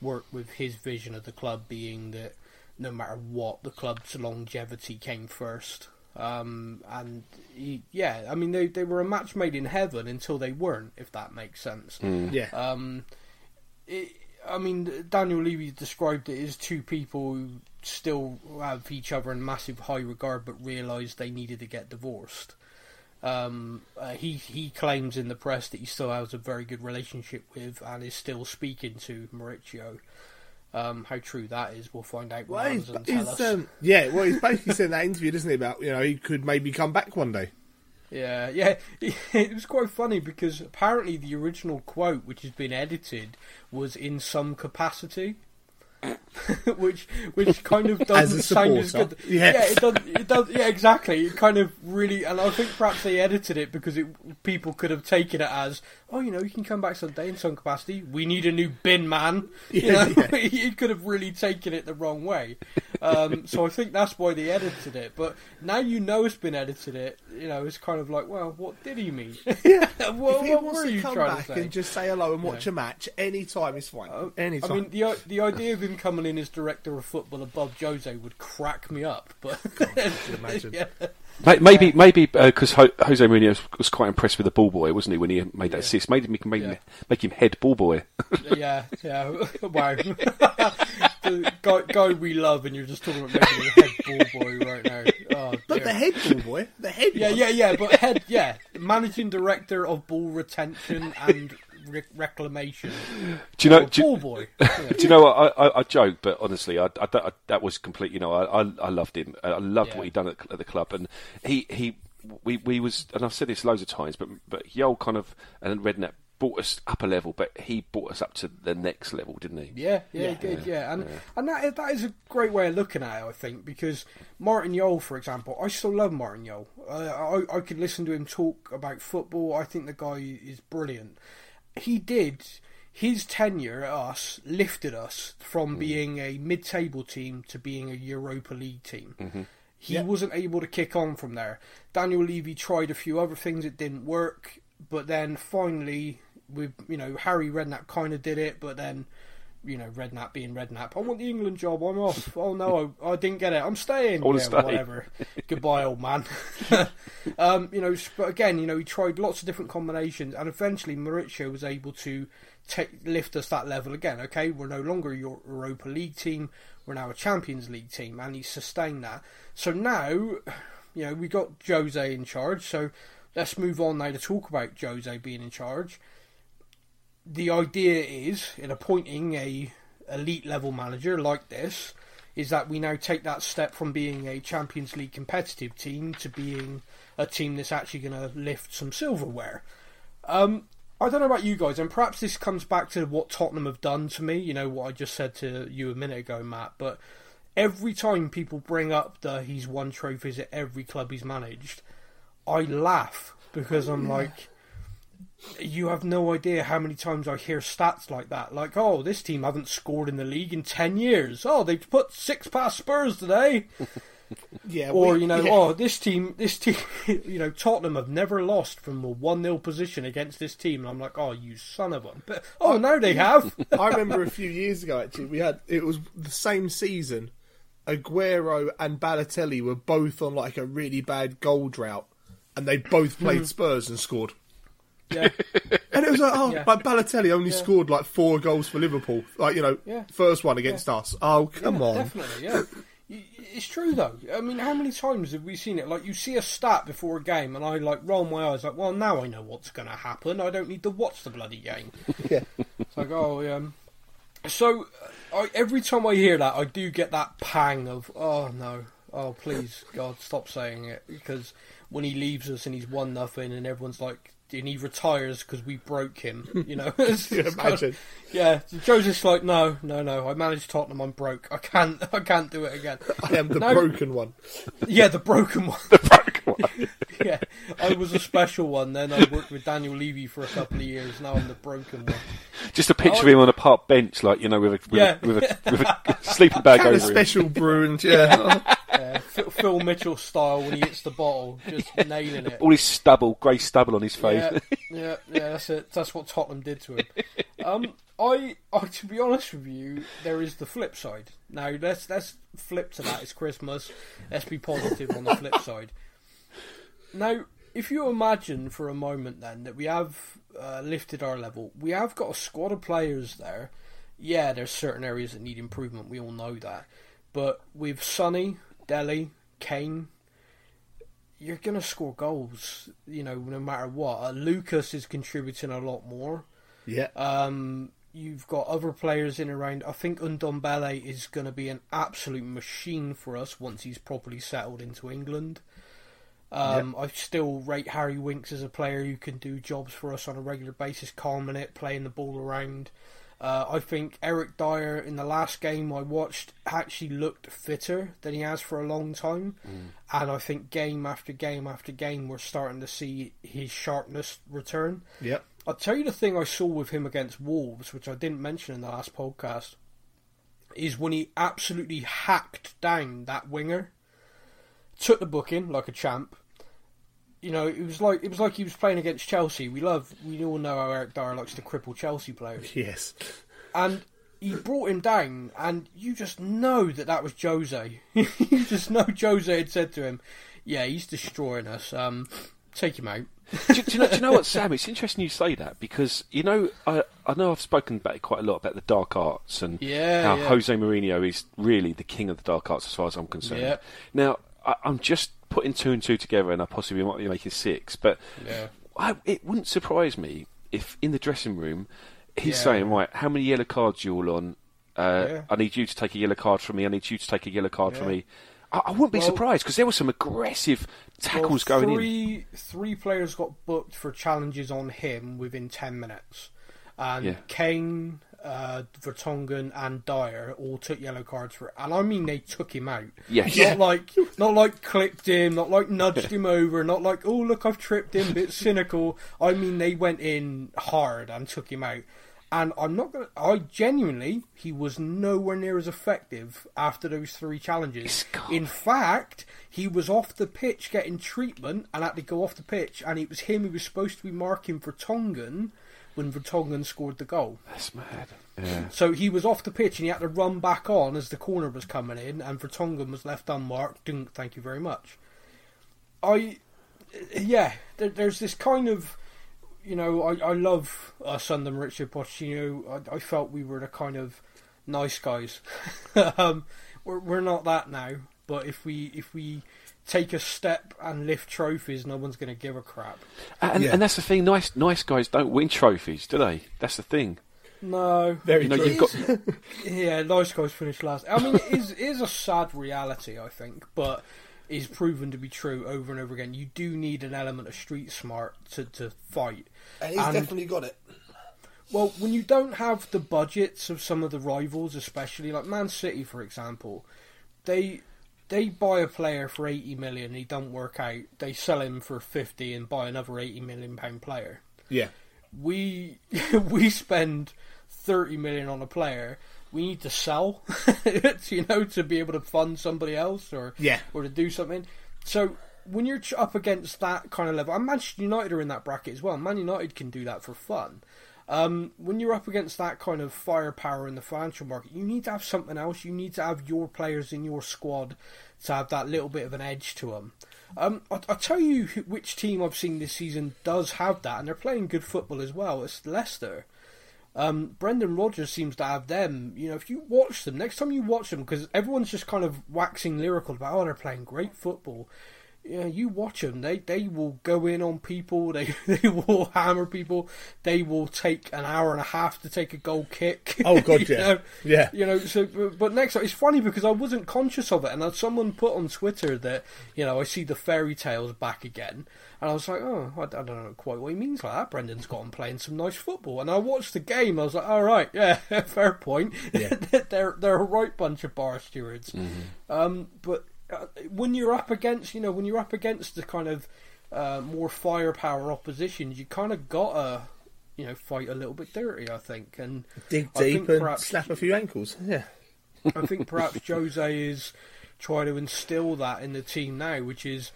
work with his vision of the club being that no matter what, the club's longevity came first. Um, and he, yeah, I mean they they were a match made in heaven until they weren't, if that makes sense. Yeah. Um, it, I mean, Daniel Levy described it as two people who still have each other in massive high regard, but realised they needed to get divorced. Um, uh, he he claims in the press that he still has a very good relationship with and is still speaking to Mauricio. Um, how true that is, we'll find out Well, he's, he's, um, yeah, well, he's basically said in that interview, doesn't he, about you know he could maybe come back one day. Yeah, yeah. It was quite funny because apparently the original quote, which has been edited, was in some capacity. which which kind of doesn't a sound as good. yeah. yeah, it does. It does. Yeah, exactly. It kind of really, and I think perhaps they edited it because it, people could have taken it as, oh, you know, you can come back someday in some capacity. We need a new bin man. You Yeah, know, you could have really taken it the wrong way. Um, so I think that's why they edited it. But now you know it's been edited. It, you know, it's kind of like, well, what did he mean? Yeah. what, if he what wants were to you come trying back to say? and just say hello and watch Yeah. a match any time is fine. Uh, any I mean, the the idea of him coming in as director of football above Jose would crack me up. But imagine. yeah. May- Maybe, maybe uh, because Ho- Jose Mourinho was, was quite impressed with the ball boy, wasn't he, when he made that Yeah. assist? Made him, make, Yeah. him, make him head ball boy. yeah, yeah. Wow. the guy, guy we love, and you're just talking about making a head ball boy right now. Oh, but dear. the head ball boy, the head. Yeah, one. yeah, yeah. But head, yeah, managing director of ball retention and re- reclamation. Do you know? Oh, Do, you- boy. Yeah. do you know what? I, I, I joke, but honestly, I, I, I- that was complete. You know, I, I, I loved him. I loved Yeah. what he'd done at, at the club, and he, he, we, we was, and I've said this loads of times, but, but Jol kind of and Redknapp brought us up a level, but he brought us up to the next level, didn't he? Yeah, yeah, he did, yeah, and and that is, that is a great way of looking at it, I think, because Martin Jol, for example, I still love Martin Jol. Uh, I I could listen to him talk about football. I think the guy is brilliant. He did his tenure at us lifted us from hmm. being a mid-table team to being a Europa League team. Mm-hmm. He wasn't able to kick on from there. Daniel Levy tried a few other things; it didn't work. But then finally, with you know Harry Redknapp kind of did it, but then you know Redknapp being Redknapp, I want the England job. I'm off. Oh no, I, I didn't get it. I'm staying. Yeah, stay. whatever. Goodbye, old man. um, you know, but again, you know, he tried lots of different combinations, and eventually Mauricio was able to take, lift us that level again. Okay, we're no longer a Europa League team. We're now a Champions League team, and he sustained that. So now, you know, we got Jose in charge. So let's move on now to talk about Jose being in charge. The idea is, in appointing a elite level manager like this, is that we now take that step from being a Champions League competitive team to being a team that's actually going to lift some silverware. Um, I don't know about you guys, and perhaps this comes back to what Tottenham have done to me. You know what I just said to you a minute ago, Matt. But every time people bring up the he's won trophies at every club he's managed, I laugh because I'm like, you have no idea how many times I hear stats like that. Like, oh, this team haven't scored in the league in ten years. Oh, they've put six past Spurs today. yeah. Or we- you know, yeah. oh, this team, this team, you know, Tottenham have never lost from a one 0 position against this team. And I'm like, oh, you son of a! But oh, now they have. I remember a few years ago actually we had it was the same season. Aguero and Balotelli were both on like a really bad goal drought, and they both played hmm. Spurs and scored. Yeah, And it was like, oh, Yeah. but Balotelli only scored like four goals for Liverpool. Like you know, Yeah. first one against us. Oh, come Yeah, on. definitely, yeah. It's true though. I mean, how many times have we seen it? Like, you see a stat before a game, and I like roll my eyes, like, well, now I know what's going to happen. I don't need to watch the bloody game. Yeah. It's like, oh, yeah. So, I, every time I hear that, I do get that pang of, oh no, oh please, God, stop saying it, because when he leaves us and he's won nothing, and everyone's like, and he retires because we broke him, you know. It's- Yeah, it's kind of- imagine. yeah, Joseph's like, no, no, no. I managed Tottenham. I'm broke. I can't. I can't do it again. I am the No. broken one. Yeah, the broken one. Come on. yeah, I was a special one. Then I worked with Daniel Levy for a couple of years. Now I'm the broken one. Just a picture of him on a park bench, like you know, with a with, Yeah. a, with, a, with a sleeping bag Kind over of him. special brew and yeah. Yeah, Phil, Phil Mitchell style when he hits the bottle, just nailing it. All his stubble, grey stubble on his face. Yeah, yeah, yeah. That's it. That's what Tottenham did to him. Um, I, I, to be honest with you, there is the flip side. Now let's let's flip to that. It's Christmas. Let's be positive on the flip side. Now, if you imagine for a moment then that we have uh, lifted our level, we have got a squad of players there. Yeah, there's certain areas that need improvement. We all know that, but with Sonny, Dele, Kane, you're gonna score goals. You know, no matter what. Uh, Lucas is contributing a lot more. Yeah. Um, you've got other players in around. I think Ndombele is going to be an absolute machine for us once he's properly settled into England. Um, I still rate Harry Winks as a player who can do jobs for us on a regular basis, calming it, playing the ball around. Uh, I think Eric Dier in the last game I watched actually looked fitter than he has for a long time, and I think game after game after game we're starting to see his sharpness return. Yep. I'll tell you the thing I saw with him against Wolves, which I didn't mention in the last podcast, is when he absolutely hacked down that winger, took the booking like a champ. You know, it was like it was like he was playing against Chelsea. We love, we all know how Eric Dier likes to cripple Chelsea players, Yes. and he brought him down, and you just know that that was Jose. you just know Jose had said to him, "Yeah, he's destroying us. Um, take him out." do, do, you know, do you know what, Sam? It's interesting you say that because you know I I know I've spoken about it quite a lot about the dark arts and Yeah, how yeah. Jose Mourinho is really the king of the dark arts as far as I'm concerned. Yeah. Now I, I'm just putting two and two together, and I possibly might be making six, but Yeah. I, it wouldn't surprise me if in the dressing room he's Yeah. saying, "Right, how many yellow cards you all on? Uh, Yeah. I need you to take a yellow card from me. I need you to take a yellow card from me." I, I wouldn't be Well- surprised because there were some aggressive tackles Well, going in. three, Three players got booked for challenges on him within 10 minutes. And. Kane, uh, Vertonghen, and Dier all took yellow cards for it. And I mean, they took him out. Yes. Not like, not like clipped him, not like nudged him over, not like, oh, look, I've tripped him, bit cynical. I mean, they went in hard and took him out. And I'm not gonna. I genuinely, he was nowhere near as effective after those three challenges. In fact, he was off the pitch getting treatment and had to go off the pitch, and it was him who was supposed to be marking Vertonghen when Vertonghen scored the goal. That's mad. Yeah. So he was off the pitch and he had to run back on as the corner was coming in, and Vertonghen was left unmarked. Dunk, thank you very much. I, yeah, there, there's this kind of, you know, I, I love us under Richard Pochettino. I, I felt we were the kind of nice guys. um, we're we're not that now, but if we if we take a step and lift trophies, no one's going to give a crap. And, Yeah. and that's the thing. Nice, nice guys don't win trophies, do they? That's the thing. No, Very You know, true. you've got Yeah, nice guys finish last. I mean, it is, it is a sad reality, I think, but is proven to be true over and over again. You do need an element of street smart to, to fight. and he's and- definitely got it. Well, when you don't have the budgets of some of the rivals, especially like Man City, for example, they they buy a player for eighty million, he don't work out. They sell him for fifty and buy another eighty million pound player. Yeah. we we spend 30 million on a player we need to sell you know to be able to fund somebody else or Yeah. or to do something so when you're up against that kind of level and Manchester United are in that bracket as well Man United can do that for fun um, when you're up against that kind of firepower in the financial market, you need to have something else. You need to have your players in your squad to have that little bit of an edge to them. Um, I, I'll tell you which team I've seen this season does have that, and they're playing good football as well. It's Leicester. Um, Brendan Rodgers seems to have them. You know, if you watch them, next time you watch them, because everyone's just kind of waxing lyrical about, oh, they're playing great football. Yeah, you watch them. They they will go in on people. They they will hammer people. They will take an hour and a half to take a goal kick. Oh, God, yeah. know? Yeah. You know. So, but, next, it's funny because I wasn't conscious of it, and someone put on Twitter that you know I see the fairy tales back again, and I was like, oh, I, I don't know quite what he means like that. Brendan's got him playing some nice football, and I watched the game. I was like, all right, yeah, fair point. Yeah. they're they're a right bunch of bar stewards. Um, but when you're up against, you know, when you're up against the kind of uh, more firepower opposition, you kind of gotta, you know, fight a little bit dirty. I think, and Dig I deep and perhaps- slap a few ankles. Yeah. I think perhaps Jose is trying to instill that in the team now, which is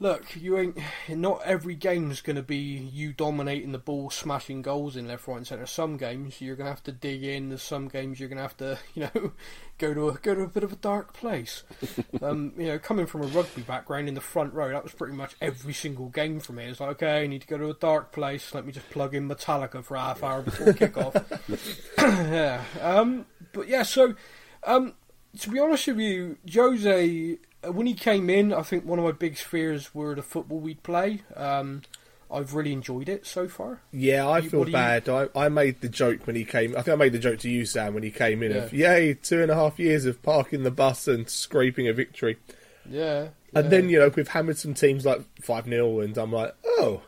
look, you ain't. Not every game's going to be you dominating the ball, smashing goals in left, right, and centre. Some games you're going to have to dig in. There's some games you're going to have to, you know, go to a go to a bit of a dark place. um, you know, coming from a rugby background in the front row, that was pretty much every single game for me. It's like, okay, I need to go to a dark place. Let me just plug in Metallica for a half hour before kickoff. yeah. Um, but yeah, so um, to be honest with you, Jose, when he came in, I think one of my big fears were the football we'd play. Um, I've really enjoyed it so far. Yeah, I You- feel do you- bad. I, I made the joke when he came. I think I made the joke to you, Sam, when he came in. Of, Yeah. Yay, two and a half years of parking the bus and scraping a victory. Yeah. And yeah. then, you know, we've hammered some teams like 5 0, and I'm like, oh,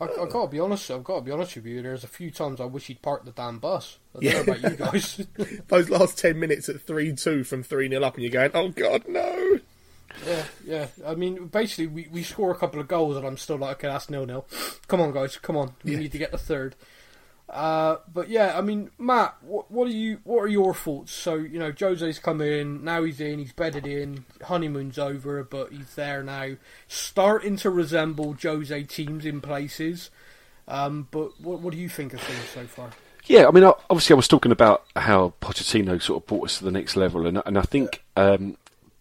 I, I gotta be honest. I've got to be honest with you. There's a few times I wish he'd parked the damn bus. I don't Yeah. know about you guys. those last 10 minutes at 3 2 from 3 0 up, and you're going, oh, God, no. yeah, yeah. I mean, basically, we, we score a couple of goals, and I'm still like, okay, that's nil nil. Come on, guys, come on. We Yeah. need to get the third. Uh, but yeah, I mean, Matt, what, what are you? What are your thoughts? So you know, Jose's come in now. He's in. He's bedded in. Honeymoon's over, but he's there now, starting to resemble Jose teams in places. Um, but what, what do you think of things so far? Yeah, I mean, obviously, I was talking about how Pochettino sort of brought us to the next level, and and I think um,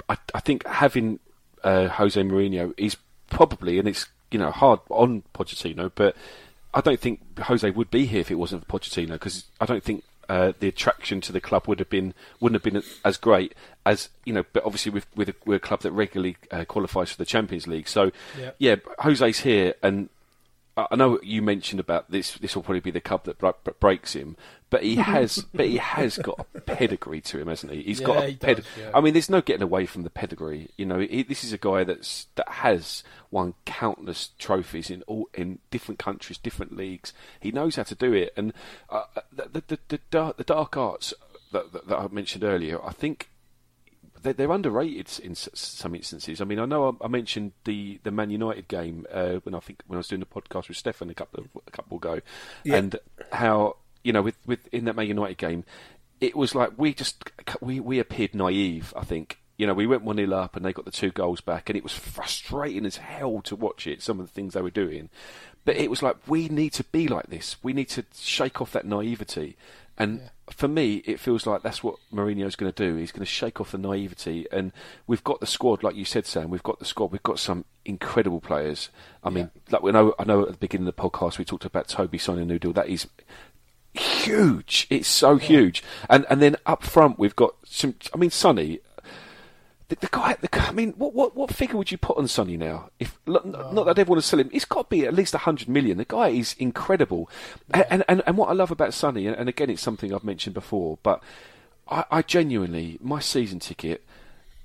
I, I think having uh, Jose Mourinho is probably, and it's you know hard on Pochettino, but I don't think Jose would be here if it wasn't for Pochettino because I don't think. Uh, the attraction to the club would have been wouldn't have been as great as you know, but obviously with with a, we're a club that regularly uh, qualifies for the Champions League. So Yeah. yeah, Jose's here, and I know you mentioned about this. This will probably be the club that br- br- breaks him, but he has, but he has got a pedigree to him, hasn't he? He's got a he pedigree. yeah. I mean, there's no getting away from the pedigree. You know, he, this is a guy that's that has won countless trophies in all in different countries, different leagues. He knows how to do it, and uh, the, the, the, the, dark, the dark arts that, that, that I mentioned earlier, I think they're, they're underrated in some instances. I mean, I know I, I mentioned the, the Man United game uh, when I think when I was doing the podcast with Stefan a couple of a couple ago, Yeah. and how you know with, with in that Man United game, it was like we just we we appeared naive. I think you know we went one 0 up and they got the two goals back, and it was frustrating as hell to watch it. Some of the things they were doing, but it was like we need to be like this. We need to shake off that naivety. And for me, it feels like that's what Mourinho's going to do. He's going to shake off the naivety, and we've got the squad, like you said, Sam. We've got the squad. We've got some incredible players. I mean, like we know, I know at the beginning of the podcast we talked about Toby signing a new deal. That is huge. It's so huge. And and then up front we've got some. I mean, Sonny. The, the guy, the, I mean, what, what what figure would you put on Sonny now? If not, not that I ever want to sell him, it's got to be at least a hundred million. The guy is incredible, and, and and and what I love about Sonny, and, and again, it's something I've mentioned before, but I, I genuinely my season ticket,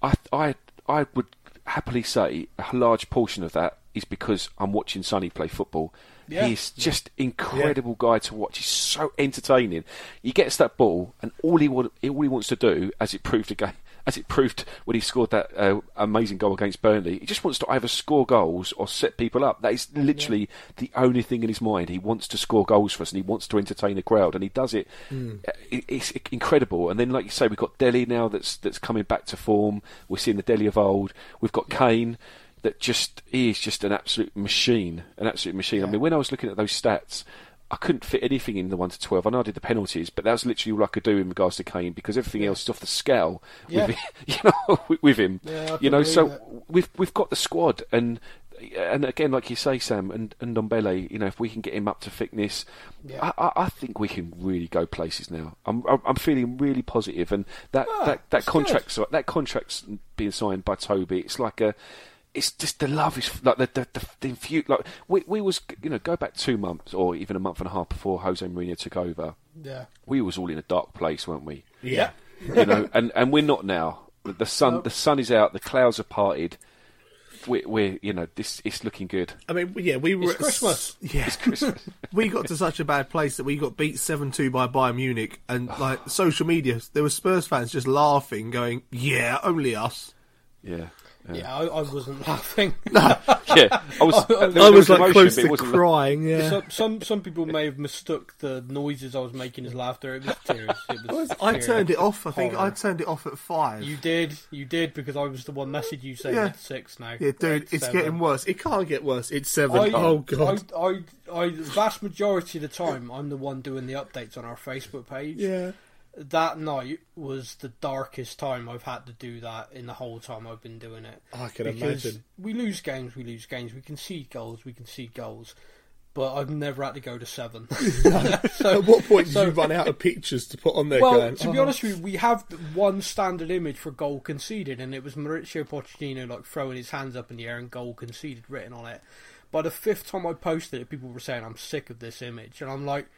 I I I would happily say a large portion of that is because I'm watching Sonny play football. Yeah. He's just incredible guy to watch. He's so entertaining. He gets that ball, and all he all he wants to do, as it proved again, as it proved when he scored that uh, amazing goal against Burnley, he just wants to either score goals or set people up. That is literally the only thing in his mind. He wants to score goals for us, and he wants to entertain the crowd, and he does it. It- It's incredible. And then, like you say, we've got Dele now that's that's coming back to form. We're seeing the Dele of old. We've got Kane that just he is just an absolute machine, an absolute machine. I mean, when I was looking at those stats, I couldn't fit anything in the one to twelve. I know I did the penalties, but that was literally all I could do in regards to Kane because everything else is off the scale. Yeah. With, you know, with- with him. Yeah, you know, so that. we've we've got the squad and. And again, like you say, Sam and and Dombele, you know, if we can get him up to thickness, Yeah. I, I, I think we can really go places now. I'm I'm feeling really positive, and that Ah, that, that good. contract's that contract's being signed by Toby. It's like a, it's just the love is like the the the, the infu- like we we was you know go back two months or even a month and a half before Jose Mourinho took over. Yeah. We was all in a dark place, weren't we? Yeah. you know, and and we're not now. The, the sun No. the sun is out, the clouds are parted. We're, we're you know this it's looking good. I mean, yeah, we were It's Christmas. Yeah, we got to such a bad place that we got beat seven two by Bayern Munich, and like social media, there were Spurs fans just laughing, going, "Yeah, only us." Yeah. Yeah, I, I wasn't laughing. Yeah, I was. there I there was like emotion, close to wasn't- crying. Yeah. some, some some people may have mistook the noises I was making as laughter. It was tears. It was I tears. turned it off. I think I turned it off at five. You did, you did, because I was the one message you saying Yeah. it's six now. yeah, dude, It's it's seven. getting worse. It can't get worse. It's seven. I, oh god. I, I, I, the vast majority of the time, I'm the one doing the updates on our Facebook page. yeah. That night was the darkest time I've had to do that in the whole time I've been doing it. I can because imagine. we lose games, we lose games. We concede goals, we concede goals. But I've never had to go to seven. so, At what point did so- you run out of pictures to put on there? well, going, to be "Oh." honest with you, we have one standard image for goal conceded, and it was Mauricio Pochettino like throwing his hands up in the air and goal conceded written on it. By the fifth time I posted it, people were saying I'm sick of this image, and I'm like,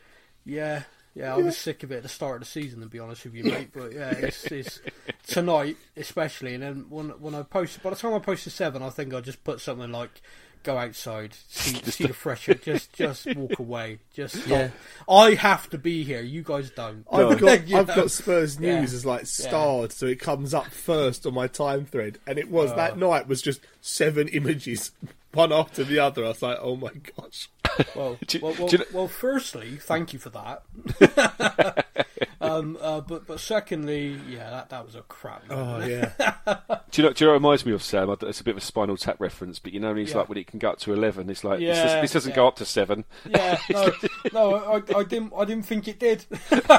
yeah, yeah, I was sick of it at the start of the season, to be honest with you, mate. But yeah, it's, it's tonight especially, and then when when I posted, by the time I posted seven, I think I just put something like. Go outside, see, see the fresh air. Just, just walk away. Just stop. Yeah. I have to be here. You guys don't. I've got You I've got Spurs Yeah. news as like starred, so it comes up first on my time thread, and it was that uh. night was just seven images, one after the other. I was like, oh my gosh. Well, Do well, well, do you know- well, firstly, thank you for that. um, uh, but but secondly, yeah, that that was a crap. Oh yeah, Do you know? Do you know? What it reminds me of Sam. It's a bit of a Spinal Tap reference, but you know, he's Yeah. like when it can go up to eleven. It's like this, Yeah, does, this doesn't yeah. go up to seven. yeah, no, no, I, I didn't, I didn't think it did.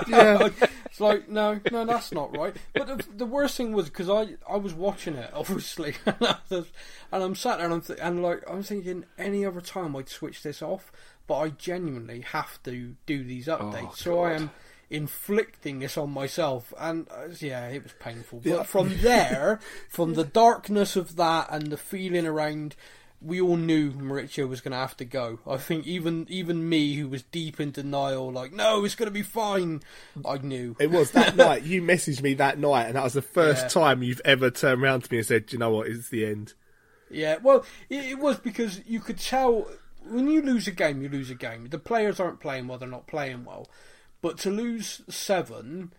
Yeah. It's like no, no, that's not right. But the, the worst thing was because I, I was watching it obviously, and, was, and I'm sat there and I'm th- and like I'm thinking any other time I'd switch this off, but I genuinely have to do these updates, so I am inflicting this on myself, and uh, yeah, it was painful. But Yeah. from there, from the darkness of that and the feeling around we all knew Mauricio was going to have to go. I think even even me, who was deep in denial, like no, it's going to be fine. I knew. it was that night. You messaged me that night, and that was the first Yeah. time you've ever turned around to me and said, "Do you know what? It's the end." Yeah, well, it, it was because you could tell when you lose a game, you lose a game. The players aren't playing well; they're not playing well. But to lose seven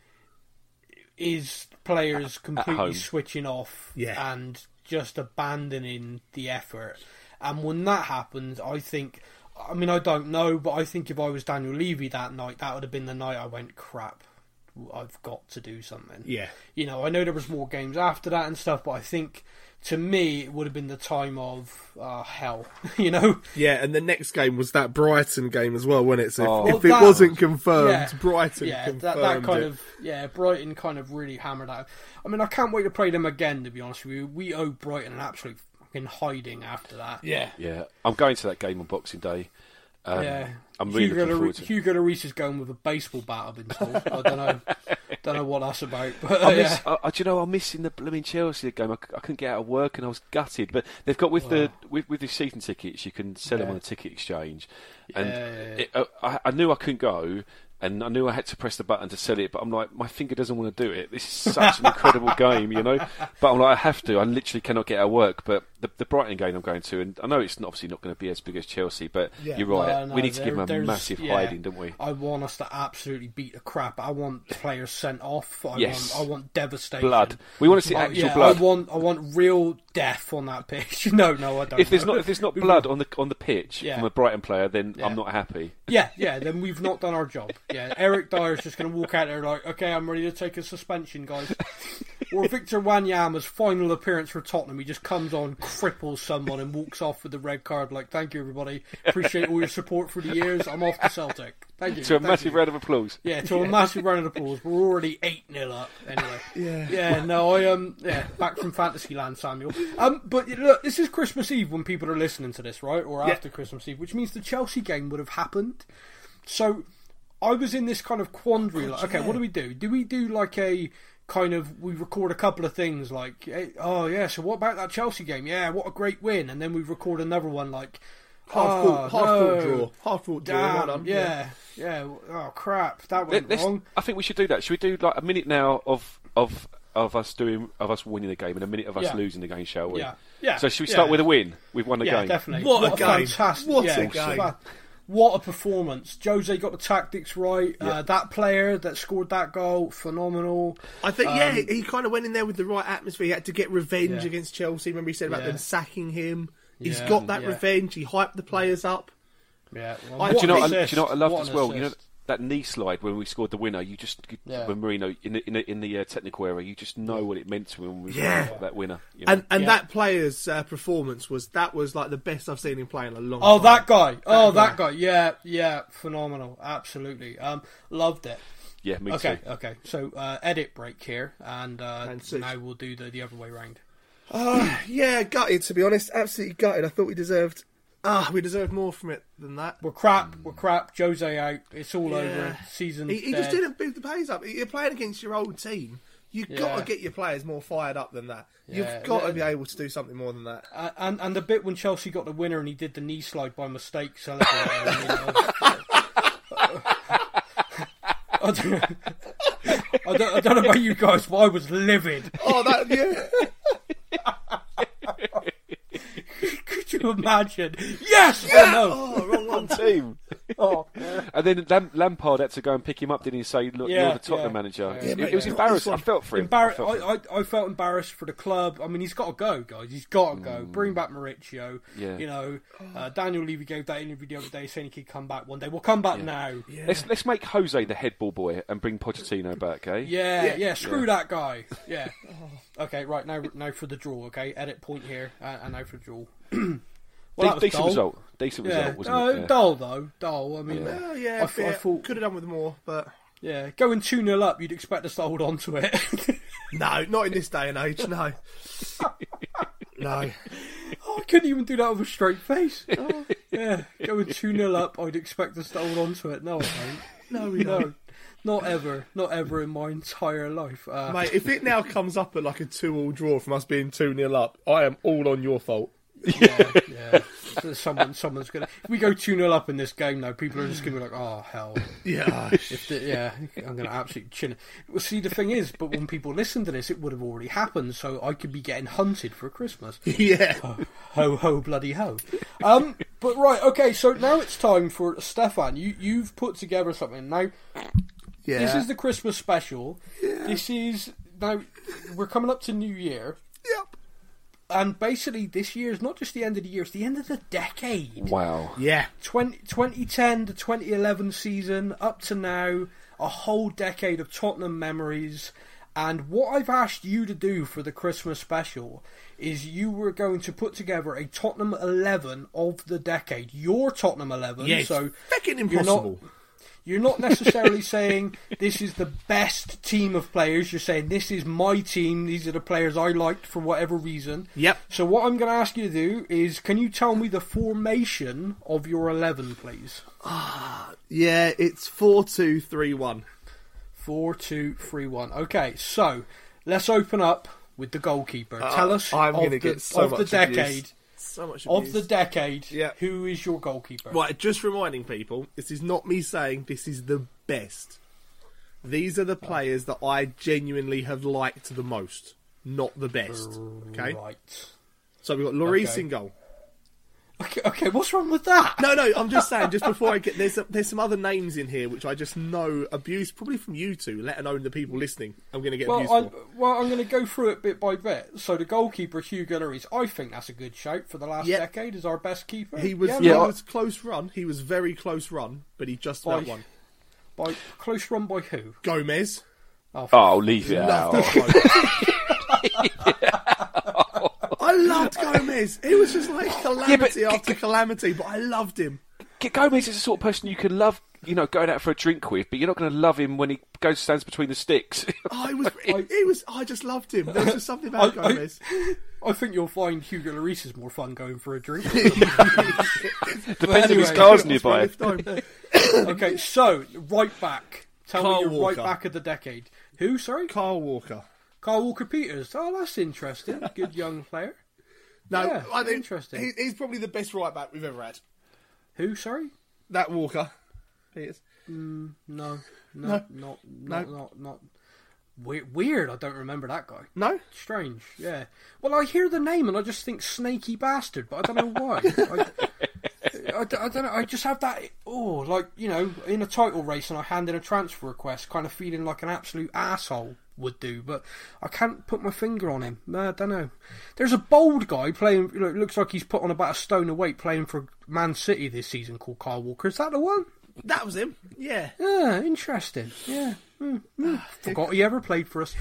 is players completely switching off Yeah. and just abandoning the effort. And when that happens, I think. I mean, I don't know, but I think if I was Daniel Levy that night, that would have been the night I went, crap, I've got to do something Yeah, you know, I know there was more games after that and stuff, but I think to me it would have been the time of uh, hell, you know. yeah. And the next game was that Brighton game as well, wasn't it? So if, Oh. if Well, it that- wasn't confirmed, yeah. Brighton yeah, confirmed that, that kind it. of yeah, Brighton kind of really hammered out. I mean, I can't wait to play them again. To be honest with you, we owe Brighton an absolute fucking hiding after that. yeah. Yeah, I'm going to that game on Boxing Day. Um, Yeah, I'm really Hugo, looking forward to. it. Hugo Lloris is going with a baseball bat. I've been told. I don't know, don't know what that's about. But I uh, miss, yeah. I, I, do you know, I'm missing the blooming Chelsea game. I, I couldn't get out of work and I was gutted. But they've got with the with, with the season tickets, you can sell them on the ticket exchange. And Yeah, yeah, yeah. It, uh, I, I knew I couldn't go, and I knew I had to press the button to sell it. But I'm like, my finger doesn't want to do it. This is such an incredible game, you know. But I'm like, I have to. I literally cannot get out of work. But the, the Brighton game I'm going to, and I know it's not- obviously not going to be as big as Chelsea, but Yeah. you're right. No, no, we need to give them a massive yeah. hiding, don't we? I want us to absolutely beat the crap. I want players sent off. I Yes. want I want devastation. Blood. We want to see I- actual yeah, blood. I want I want real death on that pitch. no, no, I don't. if there's know. not if there's not blood on the on the pitch from a Brighton player, then. I'm not happy. yeah, yeah, then we've not done our job. Yeah, Eric Dier's just going to walk out there like, okay, I'm ready to take a suspension, guys. or Victor Wanyama's final appearance for Tottenham, he just comes on, cripples someone, and walks off with the red card. Like, thank you, everybody. Appreciate all your support for the years. I'm off to Celtic. Thank you. To a thank massive you. round of applause. Yeah, to a massive round of applause. We're already eight 0 up anyway. Yeah. Yeah, no, I um, yeah, back from Fantasyland, Samuel. Um, but look, this is Christmas Eve when people are listening to this, right, or Yeah. after Christmas Eve, which means the Chelsea game would have happened. So, I was in this kind of quandary. Like, okay, what do we do? Do we do like a kind of we record a couple of things like, eh, oh yeah, so what about that Chelsea game? Yeah, what a great win, and then we record another one like. Half oh, court, half no, court draw, half court draw. Damn, done. yeah, yeah. Oh crap, that Let- went let's- wrong. I think we should do that. Should we do like a minute now of of of us doing of us winning the game and a minute of us Yeah. losing the game, shall we? Yeah, yeah. So should we yeah. start with a win? We've won the Yeah, game. definitely. What a game. fantastic! What yeah, a game. Fa- what a performance! Jose got the tactics right. Uh, that player that scored that goal, phenomenal. I think yeah, he, he kind of went in there with the right atmosphere. He had to get revenge Um, Yeah. against Chelsea. Remember he said about Yeah. them sacking him. He's Yeah, got that yeah. revenge. He hyped the players up. Yeah, I- do you know? What, I- do you know what I loved What as an well? You know assist. That knee slide when we scored the winner. You just Yeah. when Mourinho in the in the, in the uh, technical area, you just know what it meant to him when we Yeah. that winner. you know? And and Yeah. that player's uh, performance was that was like the best I've seen him play in a long Oh, time. that guy! Oh, guy. that guy! Yeah, yeah, phenomenal. Absolutely, um, loved it. yeah, me Okay, too. okay. So uh, edit break here, and, uh, And six. now we'll do the, the other way round. Yeah, gutted to be honest. Absolutely gutted. I thought we deserved ah we deserved more from it than that. We're crap. We're crap. Jose out. It's all over. Season. He, he just didn't boot the pace up. You're playing against your old team. You've got to get your players more fired up than that. Yeah. You've got Yeah. to be able to do something more than that. Uh, and and the bit when Chelsea got the winner and he did the knee slide by mistake celebrating. you know. I, don't, I, don't, I don't know about you guys, but I was livid. Oh, that yeah. Could you imagine? Yes or no? Oh, wrong one. Team. Oh, And then Lam- Lampard had to go and pick him up, didn't he? Say, "Look, Yeah, you're the Tottenham yeah. manager." Yeah, it, but it was embarrassing. I felt for him. Embar- I felt for him. I, I, I felt embarrassed for the club. I mean, he's got to go, guys. He's got to go. Bring back Mauricio. Mm. Yeah. You know, uh, Daniel Levy gave that interview the other day saying he could come back one day. We'll come back now. Yeah, Let's let's make Jose the head ball boy and bring Pochettino back, eh? yeah, Yeah. screw that guy. Yeah. okay, right now, now for the draw. Okay, edit point here, uh, and now for the draw. well, De- decent dull. result. Decent Yeah, result, wasn't uh, it? Yeah. dull though. Dull. I mean, Oh, yeah, I, th- I thought, could have done with more, but yeah, going two 0 up, you'd expect us to hold on to it. no, not in this day and age. No, no. Oh, I couldn't even do that with a straight face. Oh, yeah, going 2 0 up, I'd expect us to hold on to it. No, I don't. No, we No, don't. not ever. Not ever in my entire life. Uh, Mate, if it now comes up at like a two-all draw from us being two 0 up, I am all on your fault. Yeah, yeah. So Someone, someone's gonna. If we go 2 0 up in this game now, people are just gonna be like, oh, hell. Yeah, the, yeah, I'm gonna absolutely chin it. Well, see, the thing is, but when people listen to this, it would have already happened, so I could be getting hunted for Christmas. yeah. ho ho bloody ho. Um, but right, okay, so now it's time for Stefan. You you've put together something now. yeah. This is the Christmas special. Yeah. This is now we're coming up to New Year, Yep. And basically this year is not just the end of the year; it's the end of the decade. Wow. Yeah. 20, 2010 to 2011 season up to now, a whole decade of Tottenham memories. And what I've asked you to do for the Christmas special is you were going to put together a Tottenham 11 of the decade. Your Tottenham 11. Yeah, it's so fucking you're not- impossible. You're not necessarily saying this is the best team of players. You're saying this is my team. These are the players I liked for whatever reason. Yep. So what I'm going to ask you to do is, can you tell me the formation of your eleven, please? Yeah, it's four two three one. Four, two, three, one. Okay, so let's open up with the goalkeeper. tell us Uh, I'm of, gonna the, get so of the decade. abuse. So much Of the decade, Yeah. who is your goalkeeper? Right, just reminding people, this is not me saying this is the best. These are the oh. players that I genuinely have liked the most, not the best. Okay? Right. So we've got Lloris Okay. in goal. Okay, okay, what's wrong with that? No, no, I'm just saying, just before I get there's there's some other names in here which I just know abuse probably from you two, let alone the people listening. I'm going to get Well, abused I'm, for. well, I'm going to go through it bit by bit. So the goalkeeper, Hugo Lloris, I think that's a good shout for the last Yeah. decade as our best keeper. He was yeah, Yeah, I- was close run. He was very close run, but he just about By- won. by close run by who? Gomez. Oh, Oh, leave it Loved out. that bloke. I loved Gomez. He was just like calamity but- after calamity, but I loved him. Gomez is the sort of person you can love, you know, going out for a drink with, but you're not going to love him when he goes stands between the sticks. Oh, he was. He, he was. I just loved him. There was just something about I- I- Gomez. I think you'll find Hugo Lloris is more fun going for a drink. Depends if his car's nearby. okay, so right back. Tell Carl me your right Walker. back of the decade. Who? Sorry, Carl Walker. Carl Walker Peters. Oh, that's interesting. Good young player. No, Yeah, I think interesting. he- he's probably the best right back we've ever had. Who? Sorry. That Walker. He is. Mm, no, no, No. not, not, No. not, not. Weird, weird. I don't remember that guy. No, Strange. Yeah. Well, I hear the name and I just think snaky bastard, but I don't know why. I, I, d- I don't know. I just have that. Oh, like you know, in a title race, and I hand in a transfer request, kind of feeling like an absolute asshole would do. But I can't put my finger on him. I don't know. There's a bold guy playing. You know, it looks like he's put on about a stone of weight playing for Man City this season, called Kyle Walker. Is that the one? That was him. Yeah. Yeah, interesting. Yeah. Mm, mm. Forgot he ever played for us.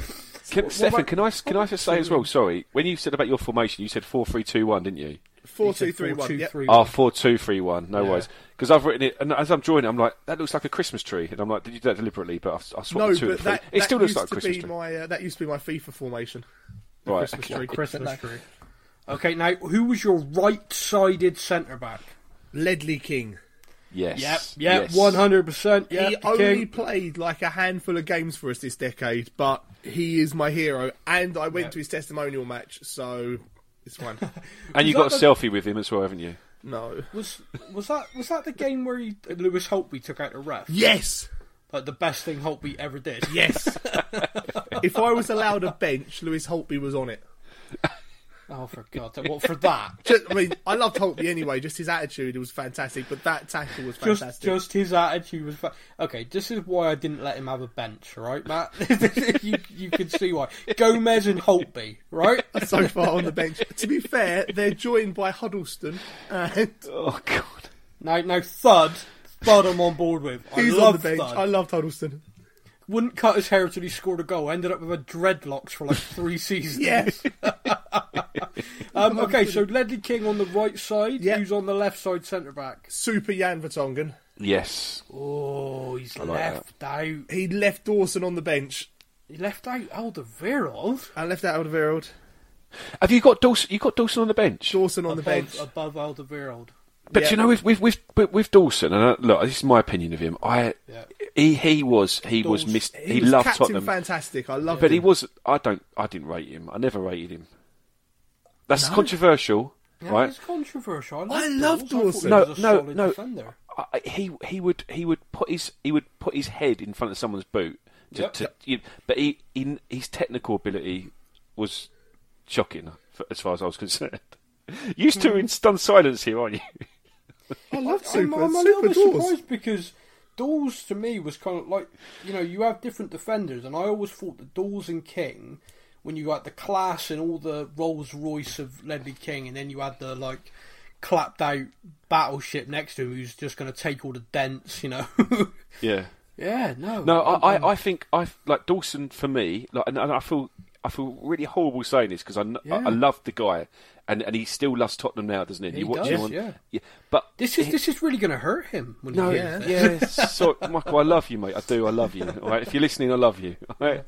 Can, Stefan, can I can I just say as well? Sorry, when you said about your formation, you said four three two one, didn't you? Four He said two three one. 4-2-3-1. Yep. Oh, four two three one. No Yeah. worries. Because I've written it, and as I'm drawing it, I'm like, that looks like a Christmas tree, and I'm like, did you do that deliberately? But I've, I swapped No, the two but and three. that, it that still looks used like a to Christmas be tree. my uh, that used to be my FIFA formation. The Right, Christmas okay. tree. Christmas tree. Okay, now who was your right-sided centre back? Ledley King. Yes. Yep, yep, yes. one hundred percent. he only King. played like a handful of games for us this decade, but he is my hero. And I went Yeah. to his testimonial match, so it's one. And you got a that selfie with him as well, haven't you? no. Was was that was that the game where he, uh, Lewis Holtby took out the ref? Yes. Like the best thing Holtby ever did. Yes. if I was allowed a bench, Lewis Holtby was on it. Oh, for God! What for that? Just, I mean, I loved Holtby anyway. Just his attitude was fantastic, but that tackle was fantastic. just his attitude was. Fa- okay, this is why I didn't let him have a bench, right, Matt? you, you can see why. Gomez and Holtby, right? so far on the bench. To be fair, they're joined by Huddlestone, and Oh God. No, now, Thud, Thud, I'm on board with. I he's on the bench. Thud. I loved Huddlestone. Wouldn't cut his hair until he scored a goal. Ended up with a dreadlocks for like three seasons. Yes. Um, okay, so Ledley King on the right side. Yeah. Who's on the left side, centre back? Super Jan Vertonghen. Yes. Oh, he's like left out. He left Dawson on the bench He left out Alderweireld. I left out Alderweireld. Have you got Dawson? You got Dawson on the bench? Dawson on above, the bench. above Alderweireld. But Yeah. you know, with with with, with, with Dawson, and uh, look, this is my opinion of him. I Yeah. he he was he was missed. He, He, was loved Captain Tottenham, Fantastic. I loved but him. he was. I don't. I didn't rate him. I never rated him. That's No. controversial, Yeah, right? it's controversial. I like love Dawson. Dawson. I he was a No, no, solid no. defender. I, he he would he would put his he would put his head in front of someone's boot. To, Yep. to, you- but he, he his technical ability was shocking for, as far as I was concerned. Used to mm-hmm. in stunned silence here, aren't you? I loved I'm, Super. I'm a little Super bit Dawes. surprised because Dawes to me was kind of like you know you have different defenders, and I always thought that Dawes and King, when you got the class and all the Rolls Royce of Ledley King, and then you had the like clapped out battleship next to him who's just going to take all the dents, you know. Yeah. yeah, no, No, I'm- I, I'm- I, mm-hmm. I think I like Dawson for me, like, and, and I feel I feel really horrible saying this because I, kn- I, I love the guy, and, and he still loves Tottenham now, doesn't he? He you watch does, him on, yeah. But This is he- this is really going to hurt him. When no, he yeah, hears so Michael, I love you, mate. I do, I love you. All right, if you're listening, I love you. All right?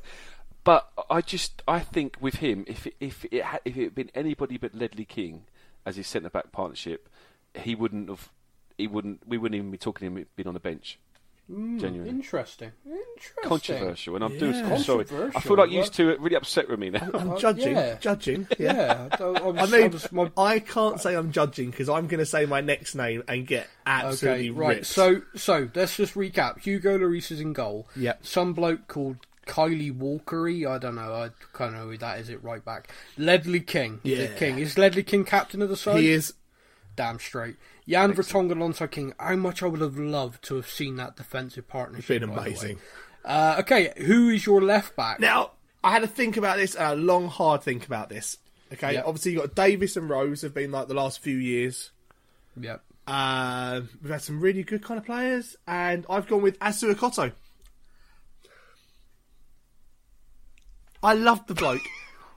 But I just I think with him, if it, if it had, if it had been anybody but Ledley King as his centre back partnership, he wouldn't have. He wouldn't. We wouldn't even be talking to him being on the bench. Genuinely. Interesting, interesting. controversial, and I'm doing. I'm sorry. I feel like you what? two are really upset with me now. I'm Uh, judging. yeah. Judging. Yeah. Yeah, I, I, was, I I mean, was- my I can't say I'm judging because I'm going to say my next name and get absolutely Okay, right. ripped. So, so let's just recap. Hugo Lloris is in goal. Yep. Some bloke called Kylie Walkery. I don't know. I kind of know who that is. It right back. Ledley King. Yeah. King is Ledley King captain of the side. he is. damn straight. Jan Vertonghen alongside King. How much I would have loved to have seen that defensive partnership. Been by the way. amazing. Uh, okay, who is your left back? Now, I had to think about this, a long, hard think about this. Okay, Yep. obviously you got Davis and Rose have been like the last few years. Yep. Uh, we've had some really good kind of players, and I've gone with Assou-Ekotto. I loved the bloke.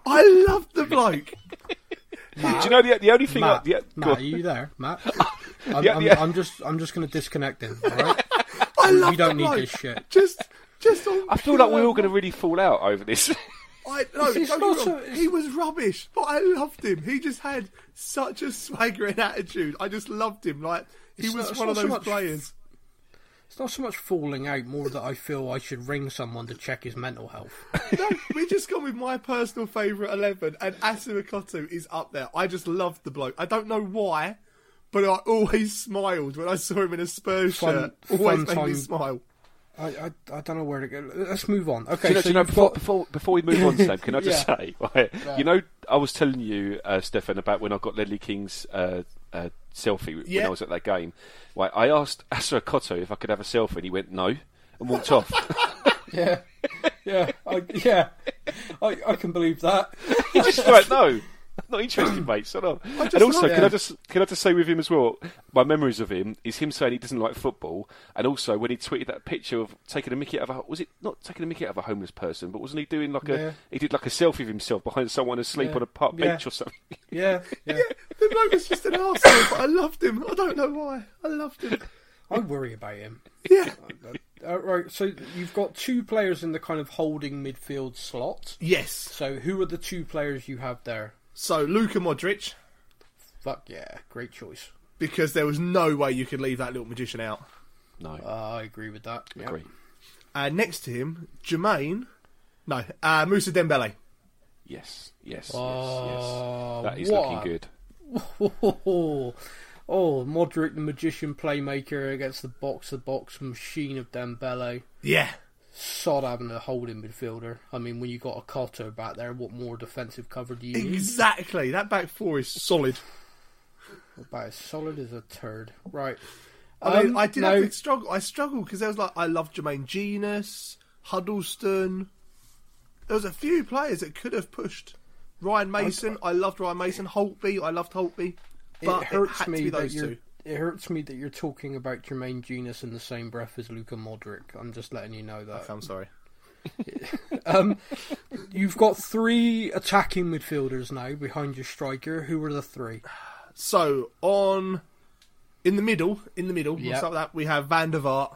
I loved the bloke. Do you know the the only thing? Matt, I, the, Matt, are you there, Matt? I'm, Yeah, I'm, yeah. I'm just, I'm just going to disconnect him. All right. I We loved don't the need bloke. this shit. Just, just. On I feel like we're all going to really fall out over this. I, no, It's- it's don't not get me wrong. so- he was rubbish, but I loved him. He just had such a swaggering attitude. I just loved him. Like he was not- one of not so those much- players. It's not so much falling out, more that I feel I should ring someone to check his mental health. no, we just gone with my personal favourite eleven, and Assou-Ekotto is up there. I just loved the bloke. I don't know why, but I always smiled when I saw him in a Spurs Fun- shirt. Always fun made me smile. I, I, I don't know where to go. Let's move on. Okay, you know, so you know before, got before before we move on, Sam, can I just Yeah. say, right, Right. you know, I was telling you, uh, Stefan, about when I got Ledley King's uh, uh, selfie when I was at that game. Right, I asked Assou-Ekotto if I could have a selfie, and he went no and walked off. Yeah, yeah, I, yeah. I, I can believe that. he just like no. Not interested, mate. Shut up. and also, can I just can I just say with him as well? My memories of him is him saying he doesn't like football, and also when he tweeted that picture of taking a mickey out of a was it not taking a mickey out of a homeless person, but wasn't he doing like Yeah. a he did like a selfie of himself behind someone asleep Yeah. on a park Yeah. bench or something? Yeah, yeah. The bloke was just an arsehole, but I loved him. I don't know why. I loved him. I worry about him. Yeah. Uh, right, so you've got two players in the kind of holding midfield slot. Yes. So who are the two players you have there? So Luka Modric, Fuck yeah, great choice. because there was no way you could leave that little magician out. No, Uh, I agree with that. Yeah. agree. And next to him, Jermaine. No, uh, Mousa Dembele. Yes, yes, Oh, yes, yes. That is what looking good. Oh, oh, Modric, the magician playmaker against the box, the box machine of Dembele. Yeah. Sod having a holding midfielder. I mean, when you got a Cotto back there, what more defensive cover do you need? Exactly. That back four is solid. About as solid as a turd. Right. I mean, Um, I did no, have to struggle. I struggled because there was like I love Jermaine Jenas, Huddlestone. There was a few players that could have pushed. Ryan Mason, I loved Ryan Mason. Holtby, I loved Holtby. But it hurts had me to be that those you're. two. It hurts me that you're talking about Jermaine Jenas in the same breath as Luka Modric. I'm just letting you know that. I'm sorry. Um, you've got three attacking midfielders now behind your striker. Who are the three? So on in the middle, in the middle, we'll Yep. start with that. We have Van der Vaart.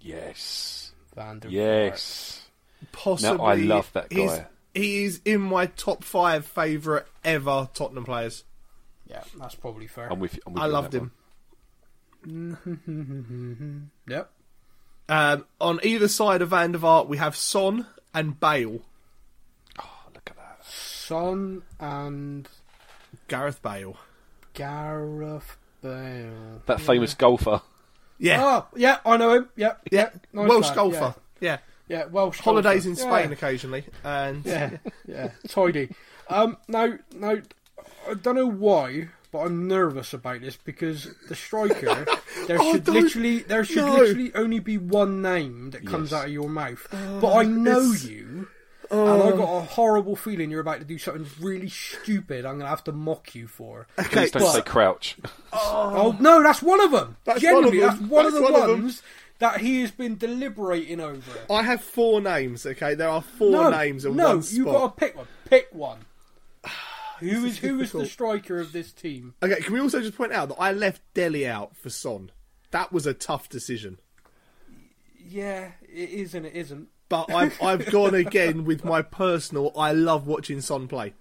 Yes, Van der Vaart. yes. Possibly, I love that guy. He is in my top five favourite ever Tottenham players. Yeah, that's probably fair. I'm with you. I'm with I you loved that him. Yep. Um, on either side of Van der Vaart, we have Son and Bale. Oh, look at that. Son and Gareth Bale. Gareth Bale. That famous golfer. Yeah, Oh, yeah, I know him. Yep. yeah. yep. Nice Welsh lad, golfer. Yeah. Yeah, yeah Welsh Holidays golfer. in Spain Yeah. occasionally, and Yeah, yeah, tidy. Um, now, now, I don't know why, but I'm nervous about this because the striker, there Oh, should don't- literally, there should no. literally only be one name that comes Yes. out of your mouth. Oh, but I know it's- you, and I got oh. a horrible feeling you're about to do something really stupid. I'm gonna have to mock you for. Please don't but- say crouch. Oh, oh no, that's one of them. That's one of them. that's one of the one of ones that he has been deliberating over. I have four names. Okay, there are four no, names in no, one spot. you got to pick one. Pick one. Who is who is the striker of this team? Okay, can we also just point out that I left Dele out for Son? That was a tough decision. Yeah, it is and it isn't. But I've I've gone again with my personal. I love watching Son play.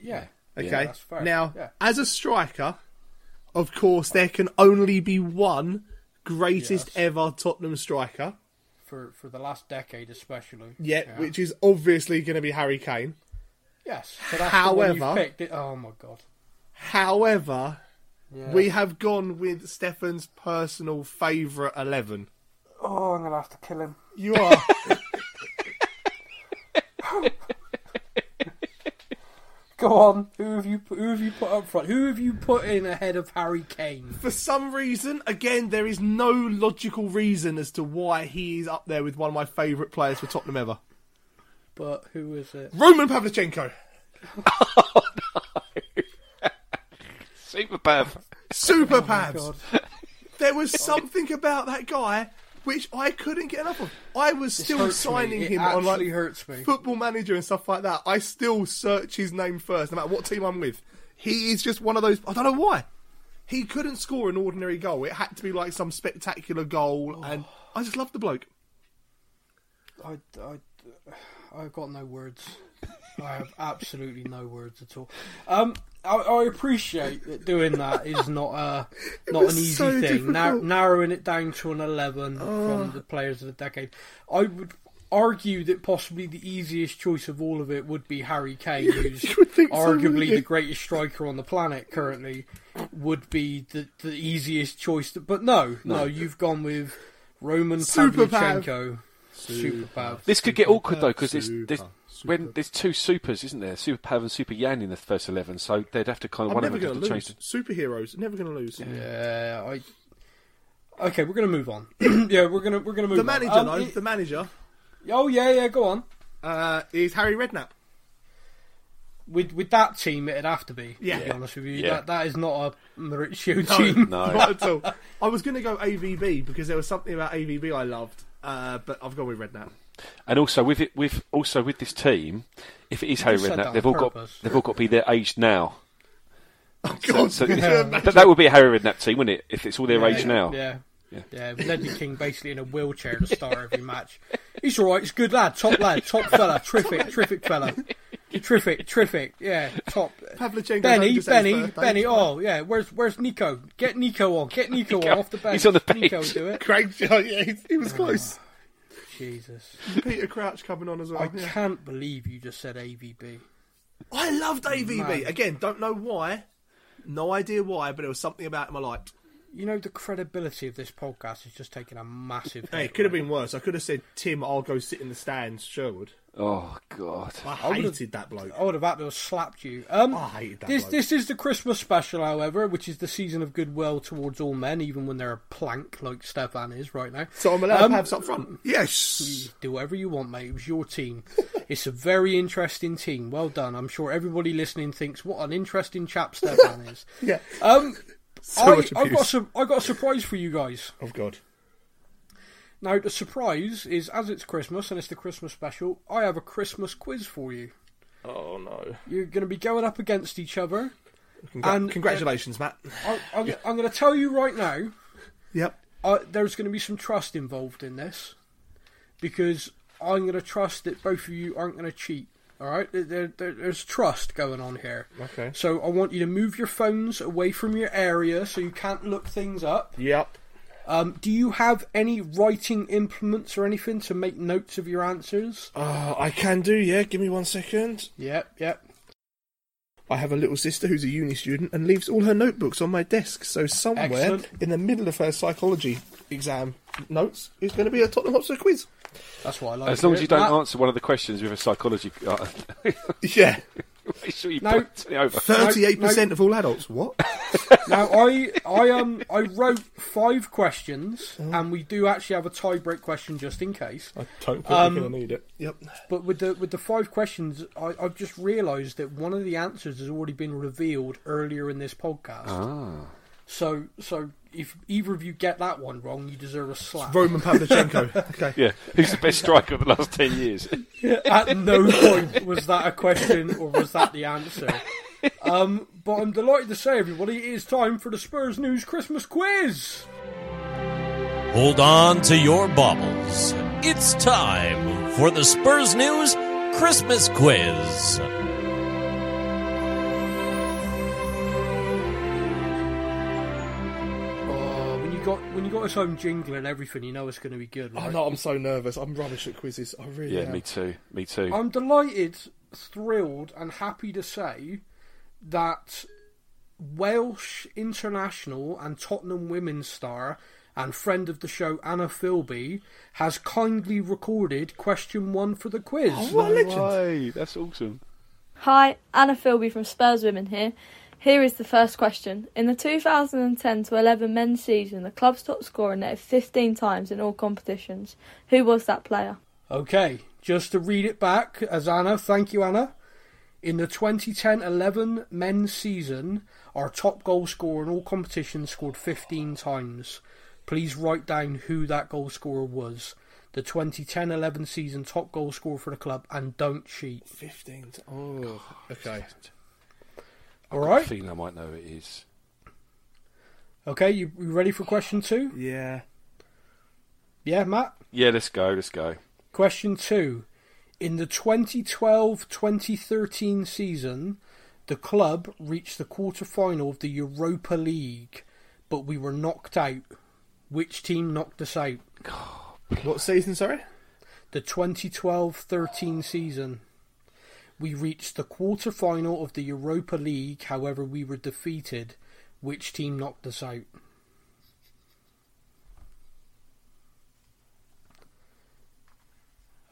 Yeah. Okay, Yeah, that's fair. now Yeah. as a striker, of course there can only be one greatest Yes. ever Tottenham striker. For for the last decade, especially. Yeah, which is obviously going to be Harry Kane. Yes. So that's the one you've However- picked. Oh my god. However, Yeah. we have gone with Stefan's personal favourite eleven. Oh, I'm gonna have to kill him. You are. Go on. Who have you who have you put up front? Who have you put in ahead of Harry Kane? For some reason, again, there is no logical reason as to why he is up there with one of my favourite players for Tottenham ever. But who is it? Roman Pavlyuchenko. Super Pav. Super Oh Pavs. There was something about that guy which I couldn't get enough of. I was This still signing me. It him on like hurts me. football manager and stuff like that. I still search his name first, no matter what team I'm with. He is just one of those. I don't know why. He couldn't score an ordinary goal. It had to be like some spectacular goal, and oh. I just love the bloke. I, I, I've got no words. I have absolutely no words at all. Um, I, I appreciate that doing that is not a not an easy so thing. Nar- narrowing it down to an eleven from the players of the decade, I would argue that possibly the easiest choice of all of it would be Harry Kane, who's you would think so, arguably the greatest striker on the planet currently. Would be the the easiest choice, to, but no, no, you've gone with Roman Super Pav. Pavlyuchenko. Super This could get awkward though because it's Super, when there's two supers, isn't there? Super Pav and Super Jan in the first eleven, so they'd have to kind of I'm one never of them going to have to lose. change. Superheroes, never going to lose. Yeah, I. Okay, we're gonna move on. yeah, we're gonna we're gonna move The on. manager, Um, though, it- the manager oh yeah, yeah. Go on. uh, is Harry Redknapp. With with that team, it'd have to be. Yeah. To be honest with you, Yeah. that that is not a Mauricio team. No. Not at all. I was going to go AVB because there was something about AVB I loved, uh, but I've gone with Redknapp. And also with it, with also with this team, if it is Harry just said Redknapp, they've all got they've all got to be their age now. Oh, God. So, Can you that, that would be a Harry Redknapp team, wouldn't it? If it's all their age now. Yeah. Yeah. Yeah, with Ledley King basically in a wheelchair to start every match. He's all right. He's a good lad, top lad, top fella, terrific, terrific fella, terrific, terrific. Yeah, top. Pavlyuchenko Benny, only just had his Benny, Benny. Oh yeah, where's where's Nico? Get Nico on. Get Nico on off the bench. He's on the bench. Nico do it. Craig, oh, yeah, he, he was oh, close. Jesus, Peter Crouch coming on as well. I yeah. can't believe you just said AVB. I loved AVB. Man. Again, don't know why. No idea why, but there was something about him I liked. You know the credibility of this podcast is just taking a massive. Hey, it could have been worse. I could have said, Tim, I'll go sit in the stands, Sherwood. Oh God. I would've- hated that bloke. I would have had to have slapped you. Um, I hated that this bloke. this is the Christmas special, however, which is the season of goodwill towards all men, even when they're a plank like Stefan is right now. So I'm allowed Um, to have up front? Yes. Do whatever you want, mate. It was your team. it's a very interesting team. Well done. I'm sure everybody listening thinks what an interesting chap Stefan is. Yeah. Um, So I, much I've got some. I got a surprise for you guys. Oh, God. Now the surprise is as it's Christmas and it's the Christmas special. I have a Christmas quiz for you. Oh, no. You're going to be going up against each other. Congra- And- Congratulations, Matt. I, I'm, I'm going to tell you right now. Yep. uh, there's going to be some trust involved in this because I'm going to trust that both of you aren't going to cheat. All right, there, there, there's trust going on here. Okay. So I want you to move your phones away from your area so you can't look things up. Yep. Um, do you have any writing implements or anything to make notes of your answers? Uh, I can do, yeah. Give me one second. Yep, yep. I have a little sister who's a uni student and leaves all her notebooks on my desk. So somewhere Excellent. in the middle of her psychology exam notes is going to be a Tottenham Hotspur quiz. That's what I like. As long as you hear. don't Matt, answer one of the questions with a psychology, uh, Yeah. make sure you No. put it over. Thirty-eight No, percent of all adults. What? Now I I um I wrote five questions Mm. and we do actually have a tie break question just in case. I don't think Um, we're going to need it. Yep. But with the with the five questions, I, I've just realised that one of the answers has already been revealed earlier in this podcast. Ah. So so if either of you get that one wrong, you deserve a slap. Roman Pavlyuchenko. okay. Yeah, who's the best striker of the last ten years? At no point was that a question or was that the answer. Um, but I'm delighted to say, everybody, it is time for the Spurs News Christmas quiz. Hold on to your baubles. It's time for the Spurs News Christmas Quiz. When you got when you got his own jingle and everything, you know it's going to be good, I right? know. I'm so nervous. I'm rubbish at quizzes. I really Yeah, am. me too. Me too. I'm delighted, thrilled, and happy to say that Welsh international and Tottenham women's star and friend of the show Anna Filbey has kindly recorded question one for the quiz. Oh, what a legend. Way, that's awesome. Hi, Anna Filbey from Spurs Women here. Here is the first question. In the 2010 to 11 men's season, the club's top scorer netted 15 times in all competitions. Who was that player? Okay, just to read it back as Anna, thank you, Anna. In the 2010 11 men's season, our top goal scorer in all competitions scored 15 times. Please write down who that goal scorer was. The 2010 11 season top goal scorer for the club, and don't cheat. Fifteen. t- Oh. Okay. All I right? feel I might know who it is. Okay, you, you ready for question two? Yeah. Yeah, Matt? Yeah, let's go. Let's go. Question two. In the 2012 2013 season, the club reached the quarter final of the Europa League, but we were knocked out. Which team knocked us out? What season? Sorry. The 2012 13 season. We reached the quarter final of the Europa League, however, we were defeated. Which team knocked us out?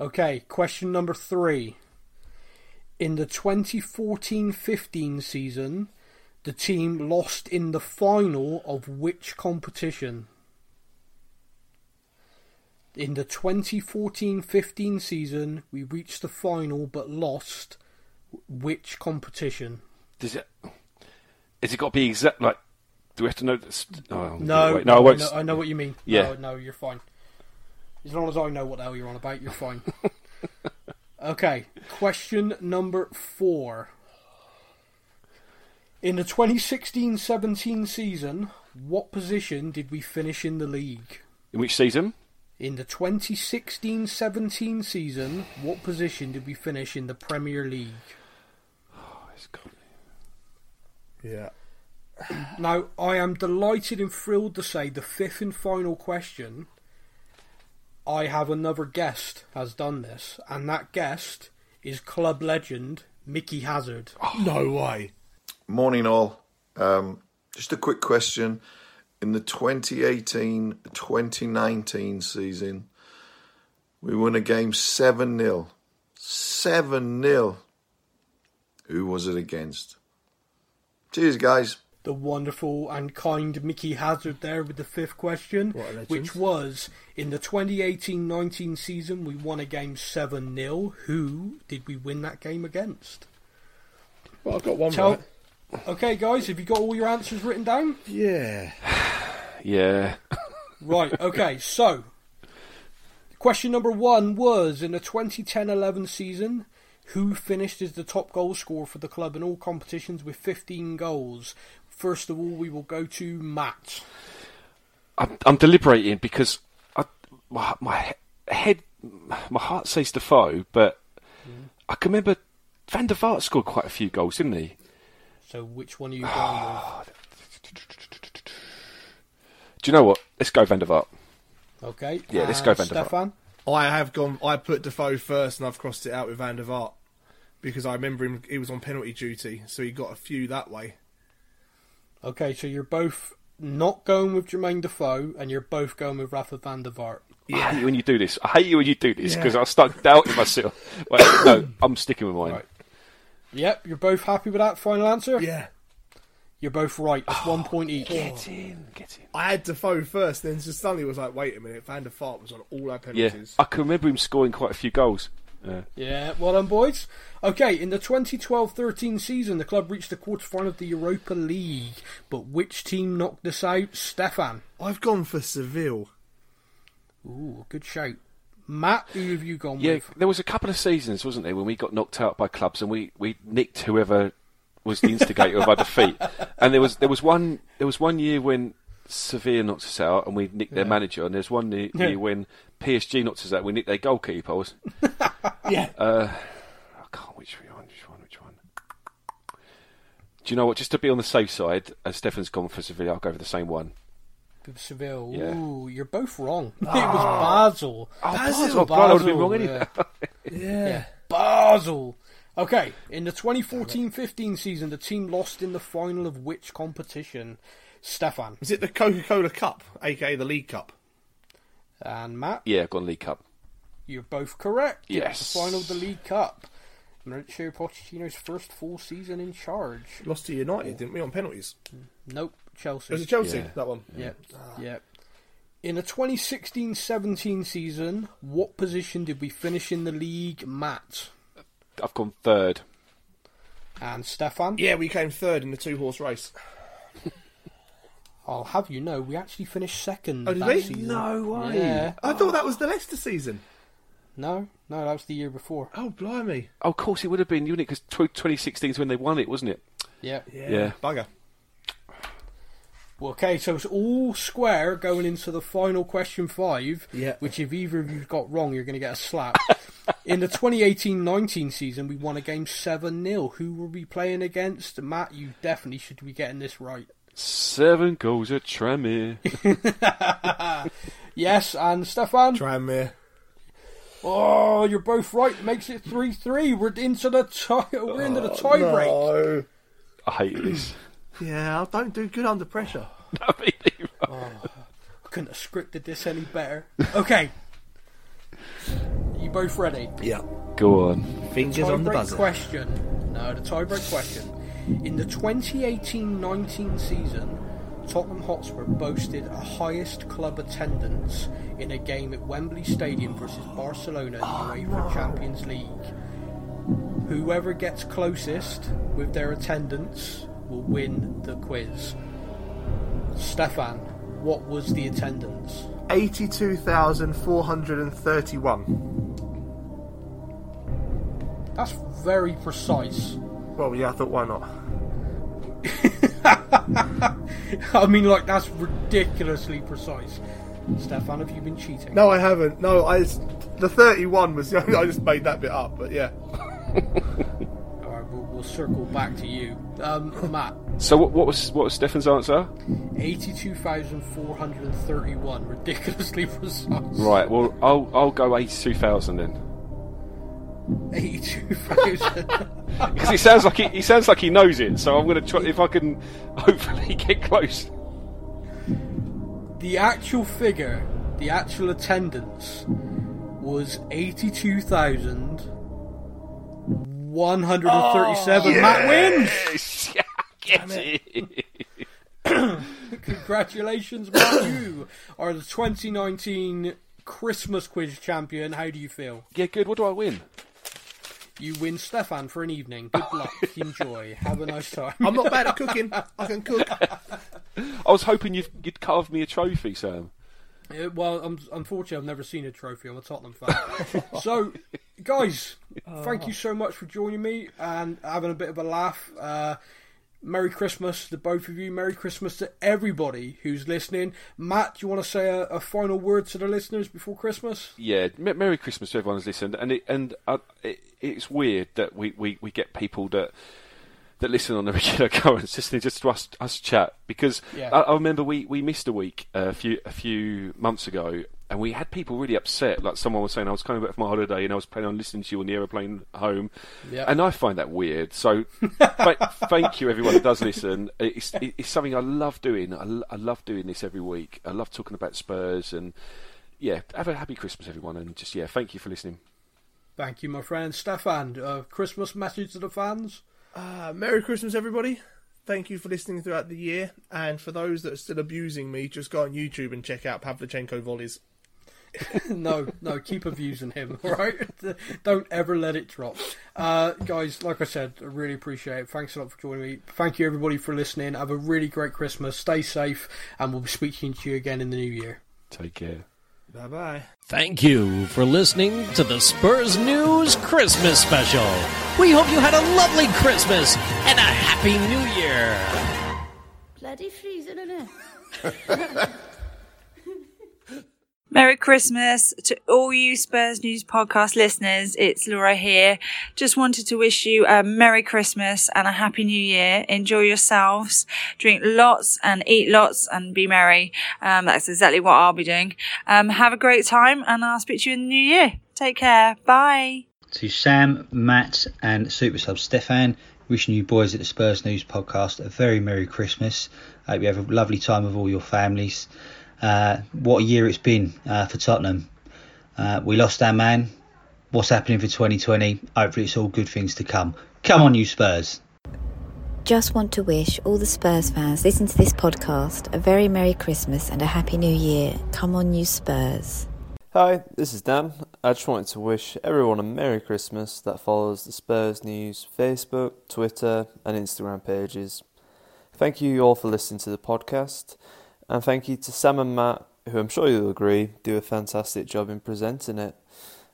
Okay, question number three. In the 2014-15 season, the team lost in the final of which competition? In the 2014-15 season, we reached the final but lost which competition? Does it? Has it got to be exact? Like, do we have to know this? Oh, No, wait, no, I won't. know, I know what you mean. Yeah. No, no, you're fine. As long as I know what the hell you're on about, you're fine. okay, question number four. In the 2016-17 season, what position did we finish in the league? In which season? In the 2016-17 season, what position did we finish in the Premier League? Oh, it's got- Yeah. Now, I am delighted and thrilled to say the fifth and final question. I have another guest has done this, and that guest is club legend Micky Hazard. No way. Morning, all. Um, just a quick question. In the 2018 2019 season, we won a game 7 0. 7 0. Who was it against? Cheers, guys. The wonderful and kind Micky Hazard there with the fifth question, What a legend. which was in the 2018-19 season we won a game 7-0. Who did we win that game against? Well, I've got one Tell- right. Okay, guys, have you got all your answers written down? Yeah. Yeah. Right, okay, so question number one was in the 2010 11 season, who finished as the top goal scorer for the club in all competitions with 15 goals? First of all, we will go to Matt. I'm, I'm deliberating because I, my, my head, my heart says Defoe, but I can remember Van der Vaart scored quite a few goals, didn't he? So, which one are you going with? Ah, do you know what? Let's go Van der Vaart. Okay. Yeah, let's and go Van der Vaart. Stefan? I have gone. I put Defoe first, and I've crossed it out with Van der Vaart because I remember him. He was on penalty duty, so he got a few that way. Okay, so you're both not going with Jermaine Defoe, and you're both going with Rafa van der Vaart. I hate you when you do this. I hate you when you do this Yeah. because I start doubting myself. Wait, no, I'm sticking with mine. Right. Yep, you're both happy with that final answer? Yeah. You're both right. It's oh, one point each. Get in, get in. I had Defoe first, then just suddenly was like, wait a minute, Van der Vaart was on all our penalties. Yeah, penalties. I can remember him scoring quite a few goals. Yeah. Yeah, well done, boys. Okay, in the 2012-13 season, the club reached the quarterfinal of the Europa League, but which team knocked us out? Stefan. I've gone for Seville. Ooh, good shout. Matt, who have you gone Yeah, with? there was a couple of seasons, wasn't there, when we got knocked out by clubs and we, we nicked whoever was the instigator of our defeat. And there was there was one there was one year when Sevilla knocked us out and we nicked their manager, and there's one year, Yeah. year when PSG knocked us out, we nicked their goalkeeper. Was, Yeah. Uh, I can't which one, which one, which one. Do you know what? Just to be on the safe side, as Stefan's gone for Sevilla, I'll go for the same one. With Seville. Yeah. Ooh, you're both wrong. It was ah. oh, Basel. Basel, oh, God, I would have been wrong anyway. yeah. Yeah. Basel. Okay, in the 2014-15 season, the team lost in the final of which competition? Stefan Is it the Coca Cola Cup, aka the League Cup? and Matt. Yeah, gone League Cup. You're both correct. It was Yes. the final of the League Cup. Mauricio Pochettino's first full season in charge. Lost to United, didn't we, on penalties? Nope, Chelsea. Was it Chelsea, Yeah. that one? Yep, ah. yep. In the 2016-17 season, what position did we finish in the league, Matt I've gone third. and Stefan? Yeah, we came third in the two horse race. I'll have you know, we actually finished second Oh, did that we? season. No way. Yeah. I thought that was the Leicester season. No, no, that was the year before. Oh, blimey. Oh, of course it would have been, wouldn't it? Because 2016 is when they won it, wasn't it? Yep. Yeah. Yeah. Bugger. Well, okay, so it's all square going into the final question five. Yeah. Which, if either of you got wrong, you're going to get a slap. In the 2018-19 season, we won a game 7-0. Who were we playing against? Matt, you definitely should be getting this right. Seven goals at Tranmere. Yes, and Stefan? Tranmere. Oh, you're both right. Makes it 3-3. We're into the tie. We're into the oh, tie break. No. I hate this. Yeah, I don't do good under pressure. Oh, I Couldn't have scripted this any better. Okay. you both ready? Yeah. Go on. Fingers on the Tiebreak buzzer. question. No, the tiebreak question. In the 2018-19 season, Tottenham Hotspur boasted a highest club attendance in a game at Wembley Stadium versus Barcelona in the oh, UEFA Champions League. Whoever gets closest with their attendance will win the quiz. Stefan, what was the attendance? 82,431. That's very precise. Well, yeah, I thought, why not? I mean, like, that's ridiculously precise. Stefan, have you been cheating? No, I haven't. No, I just, the 31 was, I just made that bit up, but yeah. Alright, we'll, we'll circle back to you. Um, Matt, So what, what was what was Stefan's answer? 82,431. Ridiculously precise. Right. Well, I'll I'll go eighty-two thousand then. 82,000. Because he sounds like he, he sounds like he knows it. So I'm gonna try if I can hopefully get close. the actual figure, the actual attendance, was 82,137. Matt wins! Yes, get it. Congratulations, Matt. You are the 2019 Christmas quiz champion. How do you feel? Yeah, good. What do I win? You win Stefan for an evening. Good luck. Enjoy. Have a nice time. I'm not bad at cooking. I can cook. I was hoping you'd you'd carve me a trophy, Sam. Uh, well, unfortunately, I've never seen a trophy. I'm a Tottenham fan. so, guys, thank you so much for joining me and having a bit of a laugh. Uh, Merry Christmas to both of you. Merry Christmas to everybody who's listening. Matt, do you want to say a, a final word to the listeners before Christmas? Yeah, Merry Christmas to everyone who's listened. And it, and uh, it, it's weird that we, we, we get people that that listen on a regular occurrence, listening just to us us chat. Because Yeah. I, I remember we, we missed a week uh, a few a few months ago, and we had people really upset. Like someone was saying, I was coming back from my holiday and I was planning on listening to you on the aeroplane home, Yeah. and I find that weird. So th- thank you everyone that does listen. It's, it's something I love doing. I, l- I love doing this every week. I love talking about Spurs and yeah, have a happy Christmas, everyone, and just yeah, thank you for listening. Thank you, my friend. Stefan, uh, Christmas message to the fans? Uh, Merry Christmas, everybody. Thank you for listening throughout the year. And for those that are still abusing me, just go on YouTube and check out Pavlyuchenko volleys. no, no, keep abusing him, all right? Don't ever let it drop. Uh, guys, like I said, I really appreciate it. Thanks a lot for joining me. Thank you, everybody, for listening. Have a really great Christmas. Stay safe, and we'll be speaking to you again in the new year. Take care. Bye bye. Thank you for listening to the Spurs News Christmas Special. We hope you had a lovely Christmas and a happy New Year. Bloody freezing, innit? Merry Christmas to all you Spurs News podcast listeners. It's Laura here. Just wanted to wish you a Merry Christmas and a Happy New Year. Enjoy yourselves. Drink lots and eat lots and be merry. Um, that's exactly what I'll be doing. Um, have a great time and I'll speak to you in the new year. Take care. Bye. to Sam, Matt, and Super Sub Stefan. Wishing you boys at the Spurs News podcast a very Merry Christmas. I Hope you have a lovely time with all your families. Uh, what a year it's been uh, for Tottenham. Uh, we lost our man. What's happening for 2020? Hopefully, it's all good things to come. Come on, you Spurs. Just want to wish all the Spurs fans listening to this podcast a very Merry Christmas and a Happy New Year. Come on, you Spurs. Hi, this is Dan. I just wanted to wish everyone a Merry Christmas that follows the Spurs News Facebook, Twitter, and Instagram pages. Thank you all for listening to the podcast, and thank you to Sam and Matt, who I'm sure you'll agree do a fantastic job in presenting it.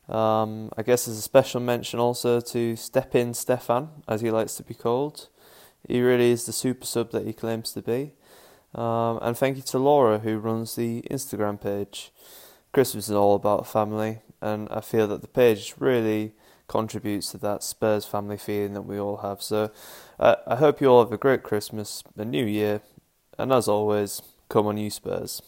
Um, I guess there's a special mention also to Step In Stefan, as he likes to be called. He really is the super sub that he claims to be. Um, and thank you to Laura, who runs the Instagram page. Christmas is all about family, and I feel that the page really contributes to that Spurs family feeling that we all have. So uh, I hope you all have a great Christmas, a new year, and as always, come on, you Spurs.